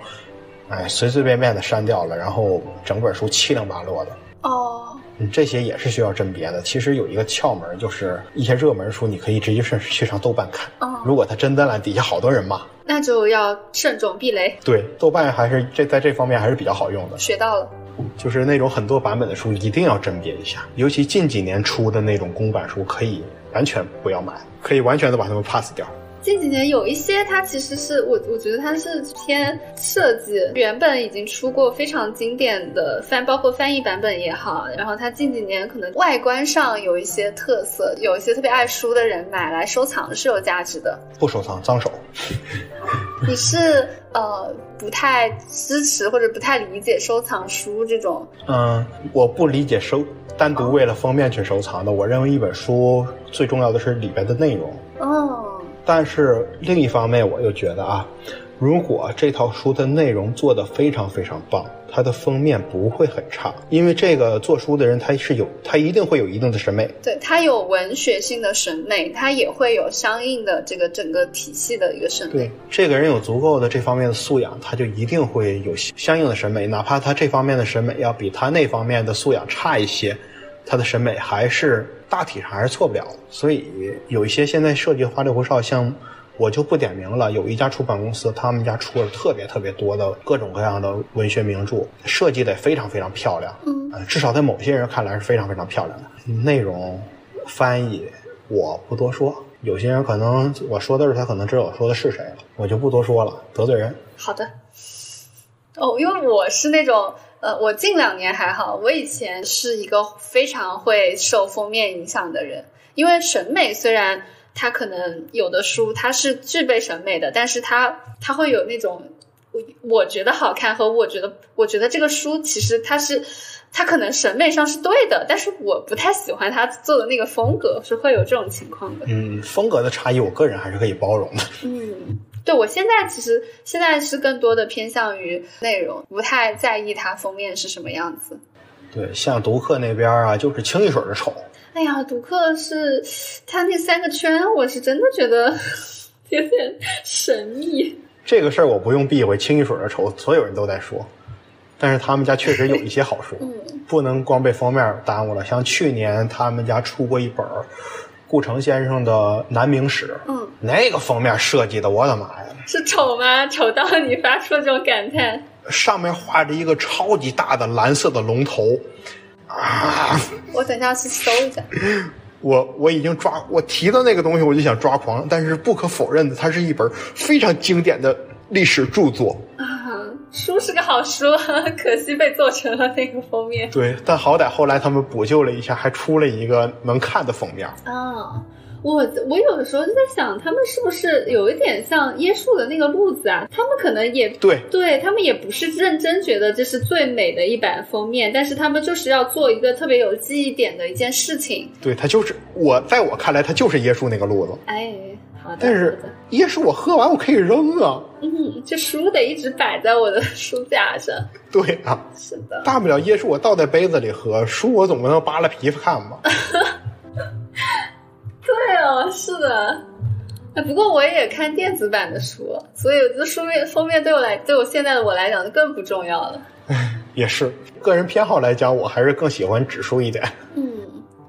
哎，随随便便的删掉了，然后整本书七零八落的。哦，这些也是需要甄别的。其实有一个窍门，就是一些热门书，你可以直接上去上豆瓣看。哦，如果它真的烂，底下好多人骂，那就要慎重避雷。对，豆瓣还是这在这方面还是比较好用的。学到了。就是那种很多版本的书一定要甄别一下，尤其近几年出的那种公版书，可以完全不要买，可以完全的把它们 pass 掉。近几年有一些，它其实是我我觉得它是偏设计，原本已经出过非常经典的翻，包括翻译版本也好，然后它近几年可能外观上有一些特色，有一些特别爱书的人买来收藏是有价值的。不收藏，脏手。你是呃不太支持或者不太理解收藏书这种？嗯，我不理解收单独为了封面去收藏的。我认为一本书最重要的是里边的内容。哦。但是另一方面，我又觉得啊，如果这套书的内容做得非常非常棒，它的封面不会很差，因为这个做书的人他是有，他一定会有一定的审美。对他有文学性的审美，他也会有相应的这个整个体系的一个审美。对，这个人有足够的这方面的素养，他就一定会有相应的审美，哪怕他这方面的审美要比他那方面的素养差一些。他的审美还是大体上还是错不了，所以有一些现在设计花里胡哨，像我就不点名了。有一家出版公司，他们家出了特别特别多的各种各样的文学名著，设计的非常非常漂亮。嗯，至少在某些人看来是非常非常漂亮的。内容翻译我不多说，有些人可能我说的是他可能知道我说的是谁了，我就不多说了，得罪人。好的。哦，因为我是那种。呃，我近两年还好，我以前是一个非常会受封面影响的人，因为审美虽然它可能有的书它是具备审美的，但是它它会有那种我我觉得好看和我觉得我觉得这个书其实它是它可能审美上是对的，但是我不太喜欢他做的那个风格，是会有这种情况的。嗯，风格的差异，我个人还是可以包容的。嗯。对，我现在其实现在是更多的偏向于内容，不太在意它封面是什么样子。对，像读客那边啊，就是清一水的丑。哎呀，读客是他那三个圈，我是真的觉得 有点神秘。这个事儿我不用避讳，清一水的丑，所有人都在说。但是他们家确实有一些好书，不能光被封面耽误了。像去年他们家出过一本。顾城先生的《南明史》，嗯，那个封面设计的，我的妈呀！是丑吗？丑到你发出这种感叹？上面画着一个超级大的蓝色的龙头，啊！我等下去搜一下。我我已经抓，我提到那个东西我就想抓狂，但是不可否认的，它是一本非常经典的历史著作。书是个好书，可惜被做成了那个封面。对，但好歹后来他们补救了一下，还出了一个能看的封面。啊，我我有的时候就在想，他们是不是有一点像椰树的那个路子啊？他们可能也对，对他们也不是认真觉得这是最美的一版封面，但是他们就是要做一个特别有记忆点的一件事情。对他就是我，在我看来，他就是椰树那个路子。哎。但是椰树我喝完我可以扔啊！嗯，这书得一直摆在我的书架上。对啊，是的。大不了椰树我倒在杯子里喝，书我总不能扒了皮看吧？对哦，是的。哎，不过我也看电子版的书，所以这书面封面对我来，对我现在的我来讲就更不重要了。也是，个人偏好来讲，我还是更喜欢纸书一点。嗯，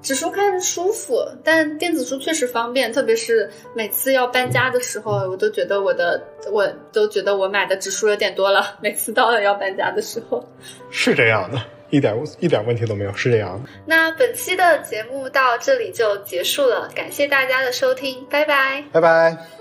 纸书看着舒服，但电子书确实方便，特别是每次要搬家的时候，我都觉得我的，我都觉得我买的纸书有点多了。每次到了要搬家的时候，是这样的，一点一点问题都没有，是这样的。那本期的节目到这里就结束了，感谢大家的收听，拜拜，拜拜。